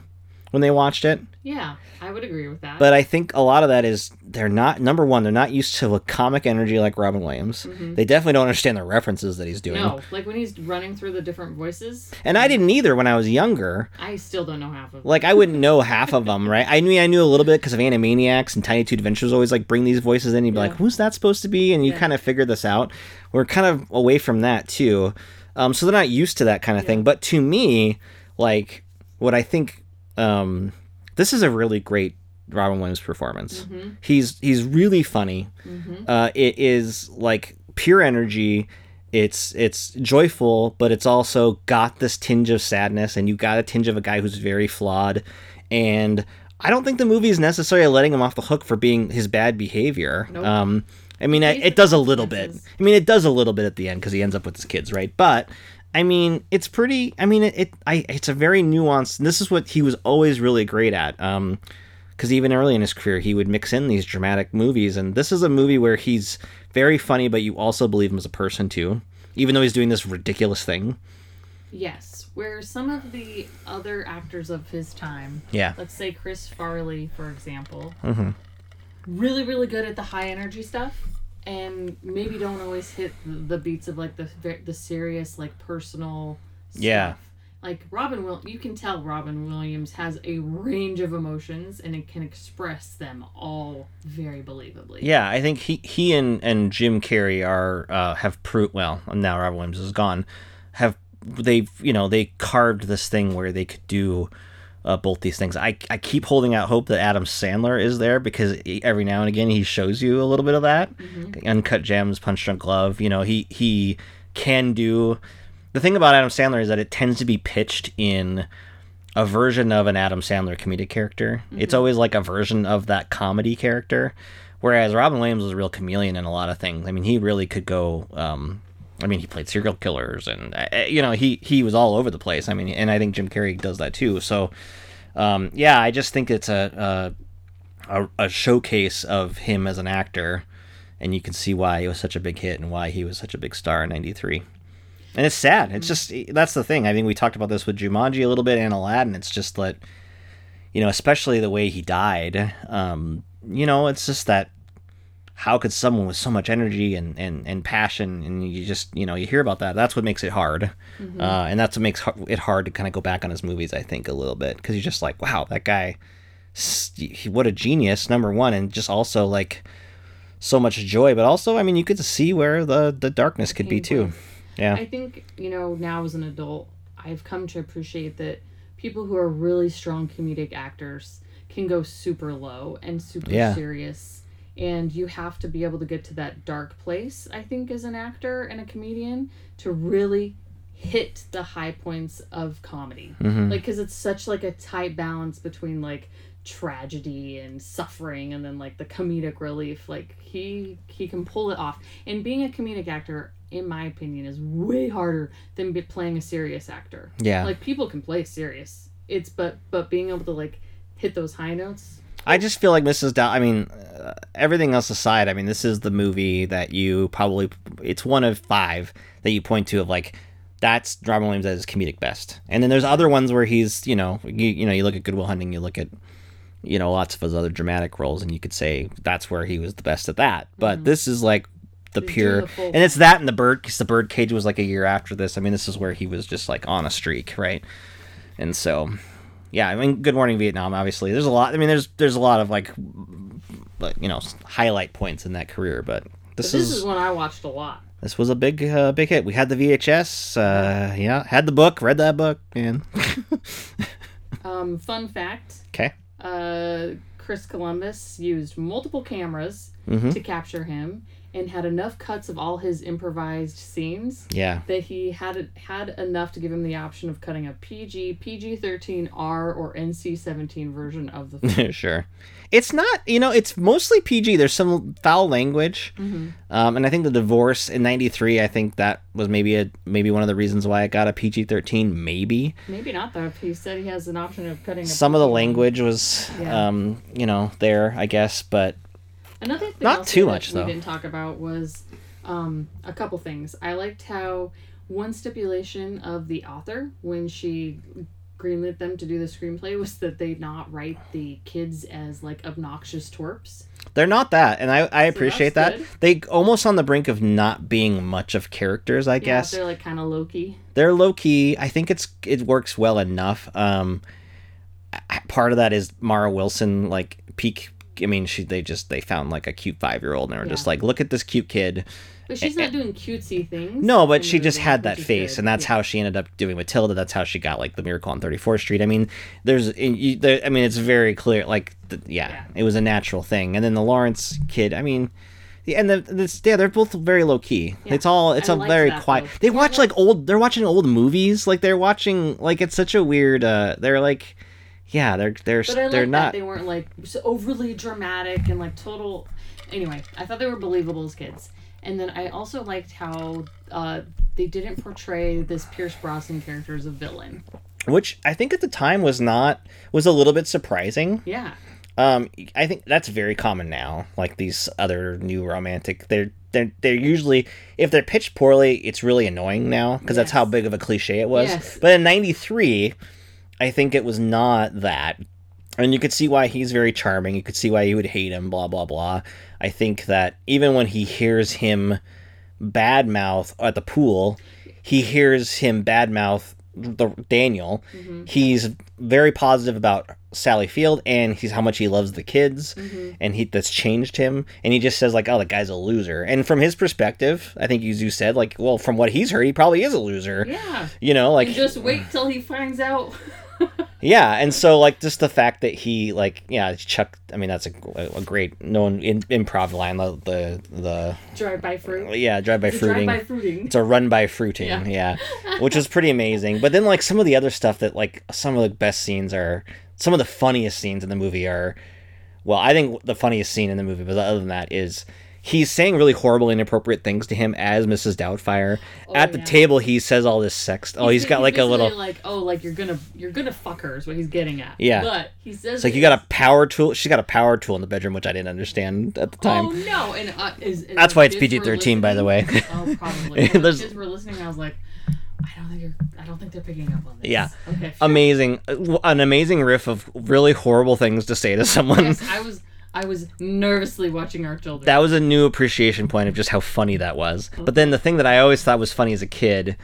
when they watched it. Yeah, I would agree with that. But I think a lot of that is they're not number one, they're not used to a comic energy like Robin Williams. They definitely don't understand the references that he's doing. no, like when he's running through the different voices, And I didn't either when I was younger. I still don't know half of them. Like I wouldn't know half of them, right? I knew I knew a little bit because of Animaniacs and Tiny Toon Adventures. Always like bring these voices in. And you'd be like, "Who's that supposed to be?" And you Yeah. kind of figure this out. We're kind of away from that too, um, so they're not used to that kind of thing. But to me, like what I think, um, this is a really great Robin Williams performance. He's he's really funny. Uh, it is like pure energy. It's it's joyful, but it's also got this tinge of sadness, and you got a tinge of a guy who's very flawed. And I don't think the movie is necessarily letting him off the hook for being his bad behavior. Nope. Um, I mean, it, it does a little bit. I mean, it does a little bit at the end because he ends up with his kids, right? But I mean, it's pretty. I mean, it. it I. It's a very nuanced. And this is what he was always really great at. Um, because even early in his career, he would mix in these dramatic movies, and this is a movie where he's very funny, but you also believe him as a person too, even though he's doing this ridiculous thing. Yes, where some of the other actors of his time, Yeah. let's say Chris Farley, for example, Mm-hmm. really, really good at the high energy stuff, and maybe don't always hit the, beats of like the the serious, like personal. Stuff. Yeah. Like Robin will, you can tell Robin Williams has a range of emotions and it can express them all very believably. Yeah, I think he he and, and Jim Carrey are uh, have proved well. Now Robin Williams is gone. Have they've you know they carved this thing where they could do uh, both these things. I I keep holding out hope that Adam Sandler is there because every now and again he shows you a little bit of that. Uncut Gems, Punch Drunk Love. You know he he can do. The thing about Adam Sandler is that it tends to be pitched in a version of an Adam Sandler comedic character. It's always like a version of that comedy character. Whereas Robin Williams was a real chameleon in a lot of things. I mean, he really could go. Um, I mean, he played serial killers, and uh, you know, he he was all over the place. I mean, and I think Jim Carrey does that too. So, um, yeah, I just think it's a, a a showcase of him as an actor, and you can see why he was such a big hit and why he was such a big star in '93. And it's sad. It's just that's the thing. I think we talked about this with Jumanji a little bit and Aladdin. It's just that, you know, especially the way he died. Um, you know, it's just that how could someone with so much energy and, and, and passion and you just you know you hear about that that's what makes it hard uh, and that's what makes it hard to kind of go back on his movies i think a little bit because you're just like wow that guy he- what a genius number one and just also like so much joy but also i mean you could see where the the darkness could be too yeah I think, you know, now as an adult, I've come to appreciate that people who are really strong comedic actors can go super low and super Yeah. serious. And you have to be able to get to that dark place, I think, as an actor and a comedian to really hit the high points of comedy. Mm-hmm. Like, because it's such like a tight balance between like tragedy and suffering and then like the comedic relief like he he can pull it off and being a comedic actor in my opinion is way harder than playing a serious actor Yeah. like people can play serious it's but but being able to like hit those high notes I just feel like Mrs. Dow. I mean, uh, everything else aside, I mean, this is the movie that you probably. It's one of five that you point to of like, that's Robin Williams at his comedic best. And then there's other ones where he's, you know, you, you know, you look at Good Will Hunting, you look at, you know, lots of his other dramatic roles, and you could say that's where he was the best at that. But this is like the pure, the and it's that and the bird, because the Birdcage was like a year after this. I mean, this is where he was just like on a streak, right? And so, yeah, I mean, Good Morning Vietnam. Obviously, there's a lot. I mean, there's there's a lot of like, like you know, highlight points in that career. But but this, this is, is one i watched a lot this was a big uh, big hit. We had the VHS. Uh, yeah, had the book, read that book, and um fun fact okay, uh chris columbus used multiple cameras Mm-hmm. to capture him and had enough cuts of all his improvised scenes yeah, that he had had enough to give him the option of cutting a PG, PG thirteen, R, or NC seventeen version of the film. sure. It's not, you know, it's mostly PG. There's some foul language, Mm-hmm. um, and I think the divorce in '93. I think that was maybe a maybe one of the reasons why it got a PG-13. Maybe Maybe not though. If he said he has an option of cutting a some of the language was, Yeah. um, you know, there. I guess, but Another thing Not too that much, we didn't talk about was um, a couple things. I liked how one stipulation of the author when she greenlit them to do the screenplay was that they not write the kids as like obnoxious twerps. They're not that, and I, I appreciate that. good. They almost on the brink of not being much of characters. I Yeah, guess they're like kind of low key. they're low key. I think it's it works well enough. Um, part of that is Mara Wilson like peak. I mean, she they just they found like a cute five year old and they were just like, look at this cute kid. But she's not doing cutesy things. No, but she just had that face, and that's Yeah. how she ended up doing Matilda. That's how she got like the Miracle on Thirty Fourth Street. I mean, there's, you, there, I mean, it's very clear. Like, the, yeah, Yeah. it was a natural thing. And then the Lawrence kid. I mean, the, and the, this, yeah, they're both very low key. Yeah. It's all, it's I a liked very quiet. though. They watch like- like old. They're watching old movies. Like they're watching. Like it's such a weird. uh They're like, yeah, they're they're But I they're not. that they weren't like so overly dramatic and like total. Anyway, I thought they were believable as kids. And then I also liked how uh, they didn't portray this Pierce Brosnan character as a villain. which I think at the time was not was a little bit surprising. Yeah. Um, I think that's very common now. Like these other new romantic, they're they're they're usually if they're pitched poorly, it's really annoying now because that's how big of a cliche it was. Yes. But in '93, I think it was not that, and you could see why he's very charming. You could see why you would hate him. Blah blah blah. I think that even when he hears him badmouth at the pool, he hears him badmouth the Daniel. Mm-hmm. He's very positive about Sally Field and he's how much he loves the kids mm-hmm. and he that's changed him and he just says like oh the guy's a loser and from his perspective I think you said like well from what he's heard he probably is a loser Yeah. you know like And just wait till he finds out. Yeah, and so like just the fact that he like yeah Chuck. I mean that's a, a great known in, improv line. The the, the Drive by fruit. yeah drive by fruiting. It's a run by fruiting. Yeah. Yeah. which is pretty amazing. But then like some of the other stuff that like some of the best scenes are some of the funniest scenes in the movie are. Well, I think the funniest scene in the movie, but other than that, is he's saying really horrible, inappropriate things to him as Mrs. Doubtfire. At the yeah. table, he says all this sex. Oh, he's got like a little. like oh like you're gonna you're gonna fuck her is what he's getting at. Yeah. But he says It's like you got a power tool. She's got a power tool in the bedroom, which I didn't understand at the time. Oh no! And uh, is, is That's why it's PG-13, by the way. Oh, probably. Kids were listening. I was like, I don't think you're. I don't think they're picking up on this. Yeah. Okay. Amazing, uh, an amazing riff of really horrible things to say to someone. Yes, I was. I was nervously watching our children. that was a new appreciation point of just how funny that was. But then the thing that I always thought was funny as a kid,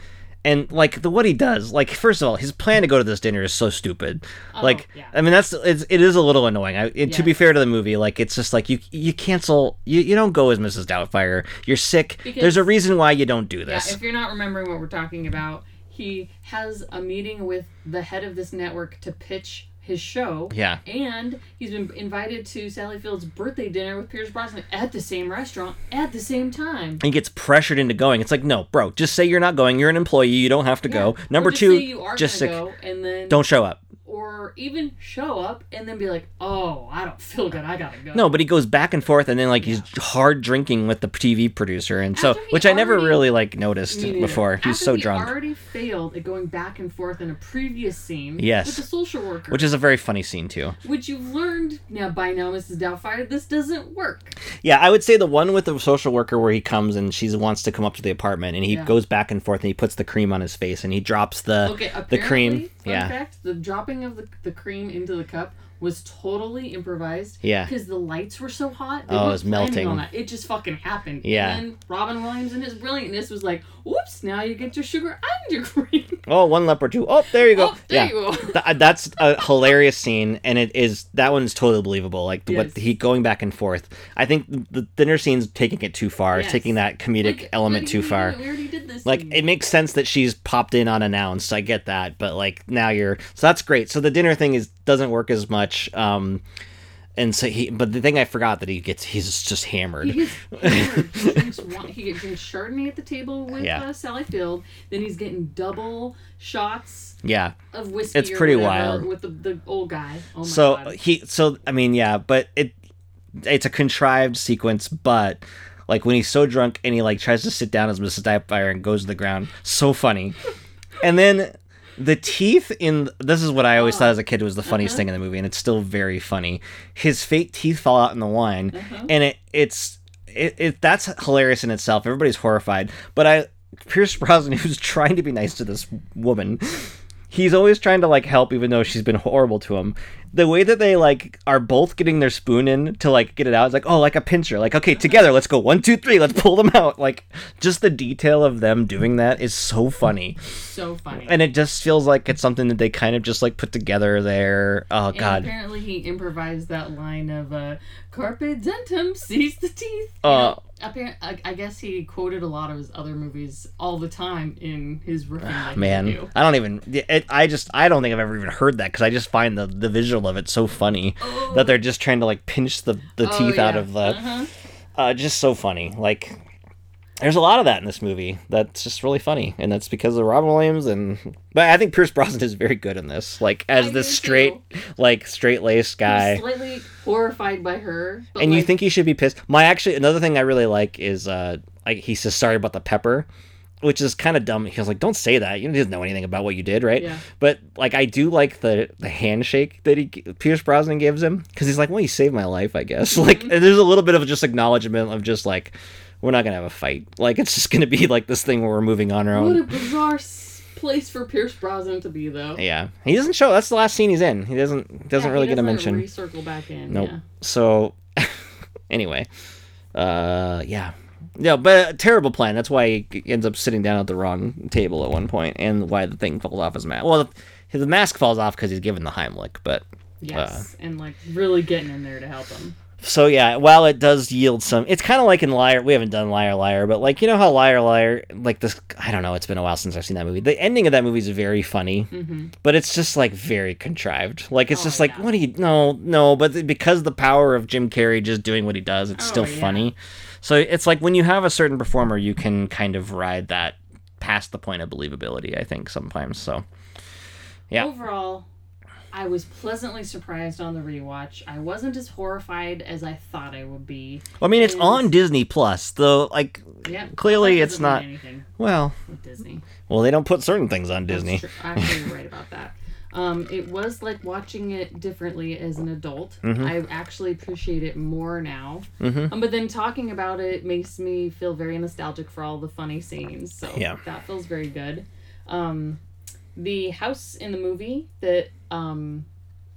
and like the what he does, like first of all, his plan to go to this dinner is so stupid. Oh, like, Oh, yeah. I mean, that's it's, it is a little annoying. I, it, To be fair to the movie, like it's just like you you cancel you, you don't go as Mrs. Doubtfire. You're sick. Because- There's a reason why you don't do yeah. this. If you're not remembering what we're talking about, he has a meeting with the head of this network to pitch his show. Yeah. And he's been invited to Sally Field's birthday dinner with Pierce Brosnan at the same restaurant at the same time. he gets pressured into going. It's like, no, bro, just say you're not going. You're an employee. You don't have to go. Number just two, say you are just sick. go and then Don't show up. Or even show up and then be like, "Oh, I don't feel good. I gotta go." No, but he goes back and forth, and then like he's hard drinking with the TV producer, and so After he which I never really like noticed before. He's After so he drunk, already failed at going back and forth in a previous scene. Yes. With the social worker. which is a very funny scene too. which you've learned now by now, Mrs. Doubtfire. This doesn't work. Yeah, I would say the one with the social worker where he comes and she wants to come up to the apartment, and he Yeah. goes back and forth, and he puts the cream on his face, and he drops the Okay. the cream. Yeah, fact: the dropping of the, the cream into the cup was totally improvised. Yeah. Because the lights were so hot. They Oh, it was melting. On that. It just fucking happened. Yeah. And then Robin Williams and his brilliantness was like, "Whoops! Now you get your sugar and your cream." Oh, one leopard two. Oh, there you go. Oh, there yeah. you go. Th- uh, that's a hilarious scene, and it is that one's totally believable. Like the, what he going back and forth. I think the dinner scene's taking it too far, Yes. taking that comedic Like, element too far. We already did this. Like it makes sense that she's popped in unannounced. I get that, but like now you're so that's great. So the dinner thing is doesn't work as much. Um, and so he, but the thing I forgot that he gets, he's just hammered. He gets hammered. he drinks he drinks Chardonnay at the table with Yeah. uh, Sally Field. Then he's getting double shots Yeah. of whiskey. It's pretty wild. with the, the old guy. Oh my so god. he, so I mean, yeah, but it, it's a contrived sequence, but like when he's so drunk and he like tries to sit down as Mrs. Doubtfire and goes to the ground, so funny. and then the teeth in this is what I always thought as a kid was the uh-huh. funniest thing in the movie, and it's still very funny. His fake teeth fall out in the wine, uh-huh. and it it's it, it that's hilarious in itself. Everybody's horrified, but I Pierce Brosnan, who's trying to be nice to this woman, he's always trying to like help, even though she's been horrible to him. The way that they like are both getting their spoon in to like get it out, it's like oh, like a pincher. Like okay, together, let's go one, two, three, let's pull them out. Like just the detail of them doing that is so funny, so funny. and it just feels like it's something that they kind of just like put together there. Oh And god, apparently he improvised that line of uh, "Carpe dentum, seize the teeth." Uh, know, apparent, I, I guess he quoted a lot of his other movies all the time in his riffing. that he man, do. I don't even. It, I just I don't think I've ever even heard that because I just find the the visual of it so funny that they're just trying to like pinch the the Oh, teeth out of the. Uh-huh. uh, just so funny. Like, there's a lot of that in this movie that's just really funny, and that's because of Robin Williams. And but I think Pierce Brosnan is very good in this, like as I this straight, like straight laced guy. slightly horrified by her. And you think he should be pissed? My actually another thing I really like is uh like he says sorry about the pepper. Which is kind of dumb. He was like, "Don't say that. You didn't know anything about what you did, right?" Yeah. But like, I do like the the handshake that he Pierce Brosnan gives him because he's like, "Well, you saved my life, I guess." Like, Mm-hmm. and there's a little bit of just acknowledgement of just like, we're not gonna have a fight. Like, it's just gonna be like this thing where we're moving on our own. What a bizarre place for Pierce Brosnan to be, though. Yeah, he doesn't show. That's the last scene he's in. He doesn't doesn't Yeah, really he get a mention. Recircle back in. Nope. Yeah. So, anyway, uh, yeah, yeah, but a terrible plan. That's why he ends up sitting down at the wrong table at one point, and why the thing falls off his mask. Well, the, the mask falls off because he's given the Heimlich, but Yes, and like really getting in there to help him. So yeah, while it does yield some, it's kind of like in Liar. We haven't done Liar Liar, but like you know how Liar Liar, like this. I don't know. It's been a while since I've seen that movie. The ending of that movie is very funny, but it's just like very contrived. Like it's Mm-hmm. Oh, just like, yeah. what do you? No, no. But because the power of Jim Carrey just doing what he does, it's Oh, still yeah. funny. So it's like when you have a certain performer, you can kind of ride that past the point of believability. I think sometimes. So Yeah. Overall, I was pleasantly surprised on the rewatch. I wasn't as horrified as I thought I would be. I mean, it's on Disney Plus, though. Like, Yeah, Clearly it's anything well, with Disney. well, they don't put certain things on Disney. Actually, right about that. Um, it was like watching it differently as an adult. Mm-hmm. I actually appreciate it more now. Um, but then talking about it makes me feel very nostalgic for all the funny scenes. So Yeah. that feels very good. Um, the house in the movie that um,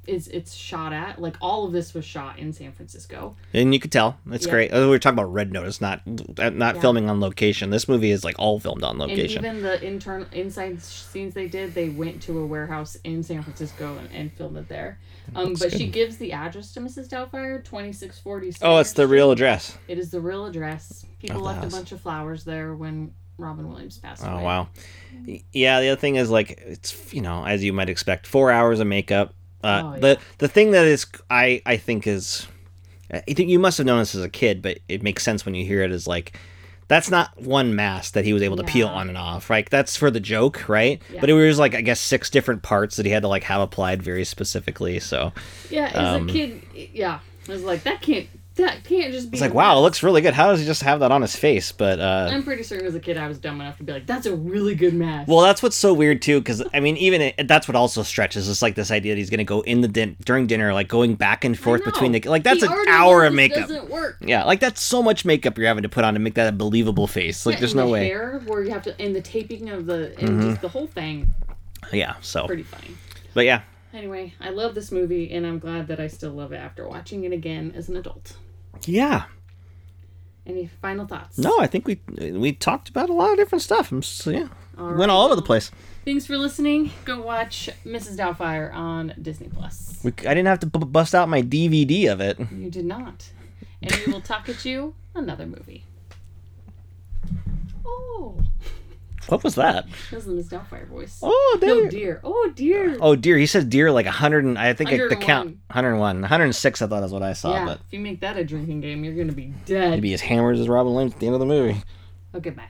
is it's shot at like all of this was shot in San Francisco. And you could tell it's Yeah. great. We were talking about Red Notice, not not Yeah. filming on location. This movie is like all filmed on And location. even the internal inside scenes they did, they went to a warehouse in San Francisco and, and filmed it there. Um, but she gives the address to Mrs. Doubtfire, twenty six forty. oh, it's the real address. It is the real address. People left house. a bunch of flowers there when Robin Williams passed away. Oh wow. Yeah, the other thing is like it's you know as you might expect, four hours of makeup. Uh, Oh, The the thing that is I I think is I think you must have known this as a kid, but it makes sense when you hear it. Is like that's not one mask that he was able to peel on and off. Right, that's for the joke, right? Yeah. But it was like I guess six different parts that he had to like have applied very specifically. So Yeah, as Um, a kid, yeah, I was like, that can't that can't just be. it's like wow, it looks really good. How does he just have that on his face? But uh, I'm pretty certain as a kid I was dumb enough to be like, that's a really good mask. Well, that's what's so weird too, because I mean, even it, that's what also stretches. It's like this idea that he's gonna go in the din- during dinner, like going back and forth between the like that's an hour of makeup. Doesn't work. Yeah, like that's so much makeup you're having to put on to make that a believable face. Like, Yeah, there's no the way. Hair where you have to and the taping of the and Mm-hmm. just the whole thing, Yeah. So, pretty funny. but yeah, Anyway, I love this movie, and I'm glad that I still love it after watching it again as an adult. yeah. Any final thoughts? No, I think we we talked about a lot of different stuff. I'm so, yeah, All went right. all over the place. Thanks for listening. Go watch Mrs. Doubtfire on Disney Plus. We, I didn't have to b- bust out my DVD of it. You did not. And we will talk at you another movie. Oh, What was that? that was the Miss Doubtfire voice. Oh, no dear. dear. Oh dear. Oh dear, he said deer like 100 and I think it- the count 101. 106 I thought is what I saw, yeah. but If you make that a drinking game, you're gonna be dead. he'd be as hammered as Robin Williams at the end of the movie. Okay, bye.